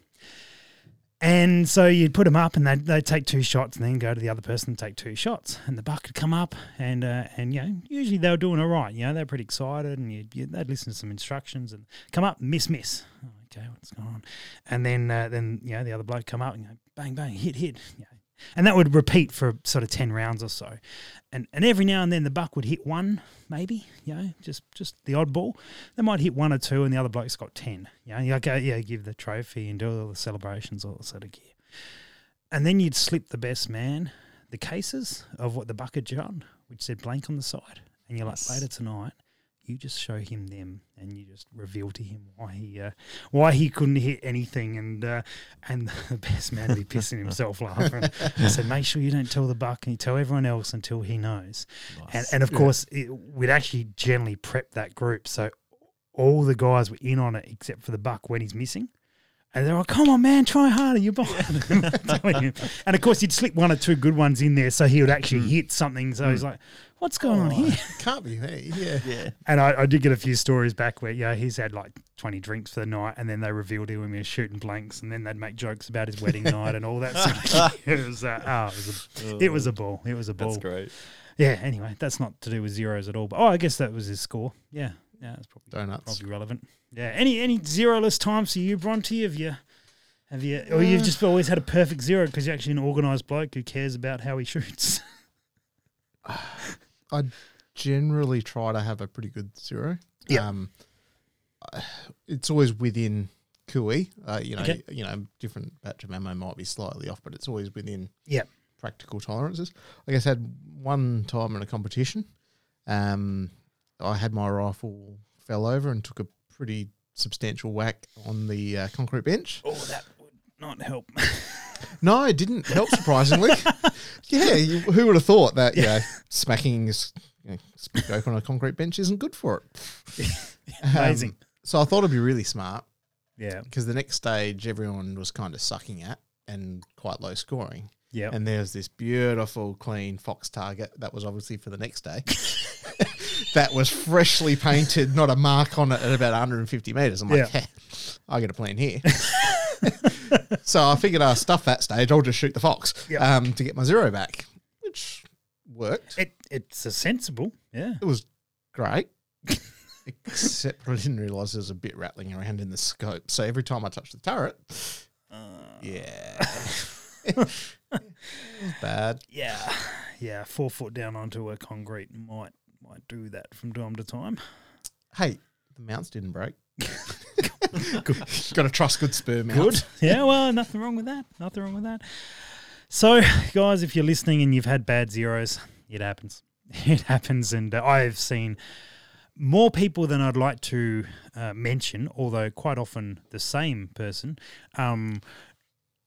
And so you'd put them up, and they'd, they'd take two shots, and then go to the other person and take two shots. And the buck would come up, and uh, and you know usually they were doing all right. You know they're pretty excited, and you, you, they'd listen to some instructions and come up, miss, miss. Oh, okay, what's going on? And then uh, then you know the other bloke come up and go bang bang hit hit. You know, and that would repeat for sort of ten rounds or so. And and every now and then the buck would hit one, maybe, you know, just just the odd ball. They might hit one or two, and the other bloke's got ten. You know, you go yeah, give the trophy and do all the celebrations, all that sort of gear. And then you'd slip the best man the cases of what the buck had done, which said blank on the side, and you're like later tonight. You just show him them, and you just reveal to him why he uh, why he couldn't hit anything, and uh, and <laughs> the best man would be pissing <laughs> himself laughing. I said, make sure you don't tell the buck, and you tell everyone else until he knows. And, and of
Yeah.
course, it, we'd actually generally prep that group so all the guys were in on it except for the buck when he's missing. And they're like, "Come on, man, try harder. You're behind." Him. <laughs> and of course, he'd slip one or two good ones in there, so he would actually mm. hit something. So he's mm. like, "What's going on oh, here?"
Can't be me. <laughs> Yeah.
Yeah.
And I, I did get a few stories back where, yeah, he's had like 20 drinks for the night and then they revealed him he was shooting blanks and then they'd make jokes about his wedding <laughs> night and all that sort of shit. It was, uh, oh, it was, a, it was a oh. ball. It was a ball.
That's great.
Yeah, anyway, that's not to do with zeros at all. But, oh, I guess that was his score. Yeah, yeah, that's probably,
Donuts.
probably relevant. Yeah, any any zero-less times for you, Bronte? Have you, have you, or you've just always had a perfect zero because you're actually an organised bloke who cares about how he shoots? <sighs>
I generally try to have a pretty good zero.
Yeah.
Um, <sighs> it's always within Kui. Uh, you know,
Okay.
you know, different batch of ammo might be slightly off, but it's always within
yeah
practical tolerances. I guess I had one time in a competition. Um, I had my rifle fell over and took a pretty substantial whack on the uh, concrete bench.
Oh, that would not help. <laughs>
No, it didn't help surprisingly. <laughs> yeah, you, who would have thought that? You know, smacking his you know, spit on a concrete bench isn't good for it. <laughs>
Amazing.
Um, so I thought it'd be really smart
yeah,
because the next stage everyone was kind of sucking at and quite low scoring.
Yeah.
And there's this beautiful, clean fox target that was obviously for the next day. <laughs> that was freshly painted, not a mark on it at about 150 meters. I'm like,
Yeah.
"Heh, I get a plan here. <laughs> so I figured I'll stuff that stage. I'll just shoot the fox
Yeah.
um, to get my zero back, which worked.
It it's a sensible, yeah.
It was great. <laughs> Except I didn't realise there was a bit rattling around in the scope. So every time I touched the turret, yeah. It was bad.
Yeah, yeah. Four foot down onto a concrete might might do that from time to time.
Hey, the mounts didn't break. <laughs> Got to trust good Spuhr. out.
Good. Yeah, well, nothing wrong with that. Nothing wrong with that. So, guys, if you're listening and you've had bad zeros, it happens. <laughs> It happens. And uh, I've seen more people than I'd like to uh, mention, although quite often the same person, um,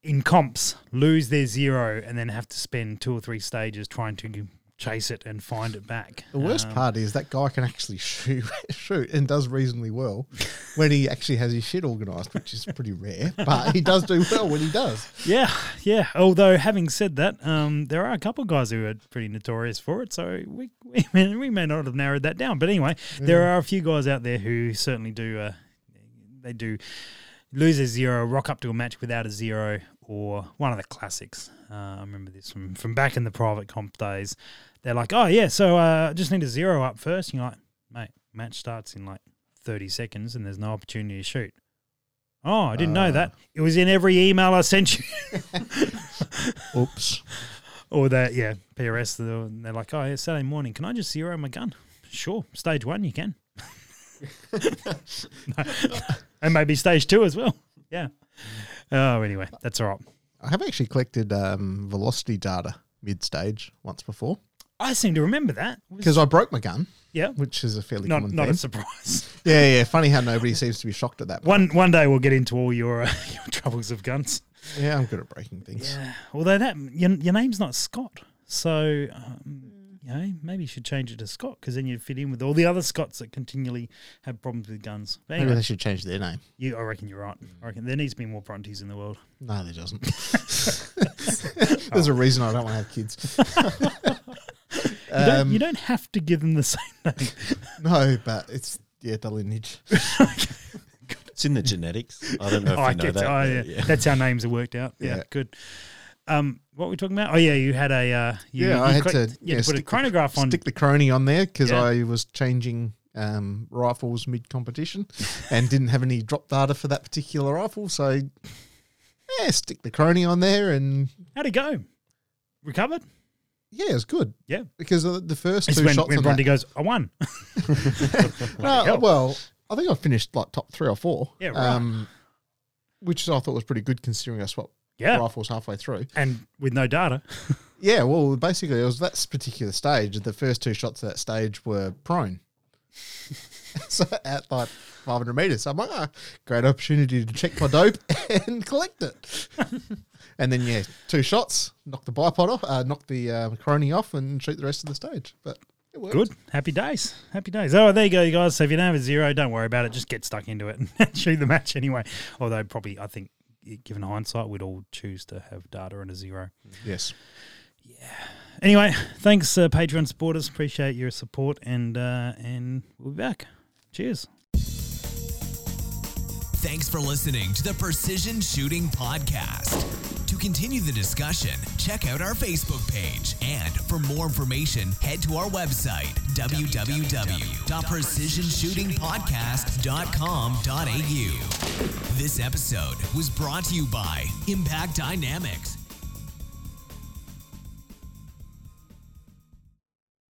in comps lose their zero and then have to spend two or three stages trying to chase it and find it back.
The worst
Um,
part is that guy can actually shoot, <laughs> shoot and does reasonably well when he actually has his shit organised, which is pretty rare. But he does do well when he does.
Yeah, yeah. Although having said that, um, there are a couple of guys who are pretty notorious for it, so we we <laughs> may, we may not have narrowed that down. But anyway, there are a few guys out there who certainly do. Uh, they do lose a zero, rock up to a match without a zero, or one of the classics. Uh, I remember this from from back in the private comp days. They're like, oh yeah, so uh, just need to zero up first. You're like, mate, match starts in like thirty seconds, and there's no opportunity to shoot. Oh, I didn't know
Ah.
that. It was in every email I sent you. <laughs>
Oops.
Or that, yeah, PRS, they're, they're like, oh, yeah, Saturday morning, can I just zero my gun? Sure, stage one, you can. No. <laughs> <laughs> and maybe stage two as well. Yeah. Oh, anyway, that's all right.
I have actually collected um, velocity data mid stage once before
I seem to remember that.
Because I broke my gun,
yeah,
which is a fairly
not
common
not
theme.
a surprise. <laughs>
yeah, yeah. Funny how nobody seems to be shocked at that.
One one day we'll get into all your uh, <laughs> your troubles of guns.
Yeah, I'm good at breaking things.
Yeah. Although that your, your name's not Scott, so um, you know maybe you should change it to Scott because then you'd fit in with all the other Scots that continually have problems with guns. But
Maybe they should change their name.
you, I reckon you're right. I reckon there needs to be more Brontes in the world.
No, there doesn't. <laughs> <laughs> There's a reason I don't want to have kids. <laughs>
You, don't,
Um,
you don't have to give them the same name.
No, but it's yeah, the lineage.
It's in the genetics. I don't know if
Oh,
you
I
know
get
that.
Oh,
but
yeah. That's how names are worked out. Yeah,
Yeah.
good. Um, what were we talking about? Oh, yeah, you had a. Uh, you,
Yeah, I
you
had
cre-
to,
You had
yeah,
to put a
stick the-
chronograph on.
Stick the crony on there because
Yeah.
I was changing um, rifles mid competition <laughs> and didn't have any drop data for that particular rifle. So yeah, stick the crony on there and
How'd it go? Recovered?
yeah, it was good.
Yeah.
because the first
It's
two
when,
shots
when
on
Bronte goes, I won. <laughs>
No, well, I think I finished like top three or four.
Yeah, right.
Um, which I thought was pretty good considering I swapped
Yeah.
rifles halfway through.
And with no data. <laughs>
Yeah, well, basically, it was that particular stage. The first two shots of that stage were prone. <laughs> so at like 500 meters. So I'm like, ah, great opportunity to check my dope <laughs> and collect it. and then, yeah, two shots, knock the bipod off, uh, knock the uh, crony off, and shoot the rest of the stage. But it worked.
Good. Happy days. Happy days. Oh, there you go, you guys. So if you don't have a zero, don't worry about it. Just get stuck into it and shoot the match anyway. Although, probably, I think, given hindsight, we'd all choose to have data and a zero.
Yes. Yeah.
Anyway, thanks, uh, Patreon supporters. Appreciate your support, and uh, and we'll be back. Cheers.
Thanks for listening to the Precision Shooting Podcast. To continue the discussion, check out our Facebook page. And for more information, head to our website, www.precisionshootingpodcast.com.au. This episode was brought to you by Impact Dynamics.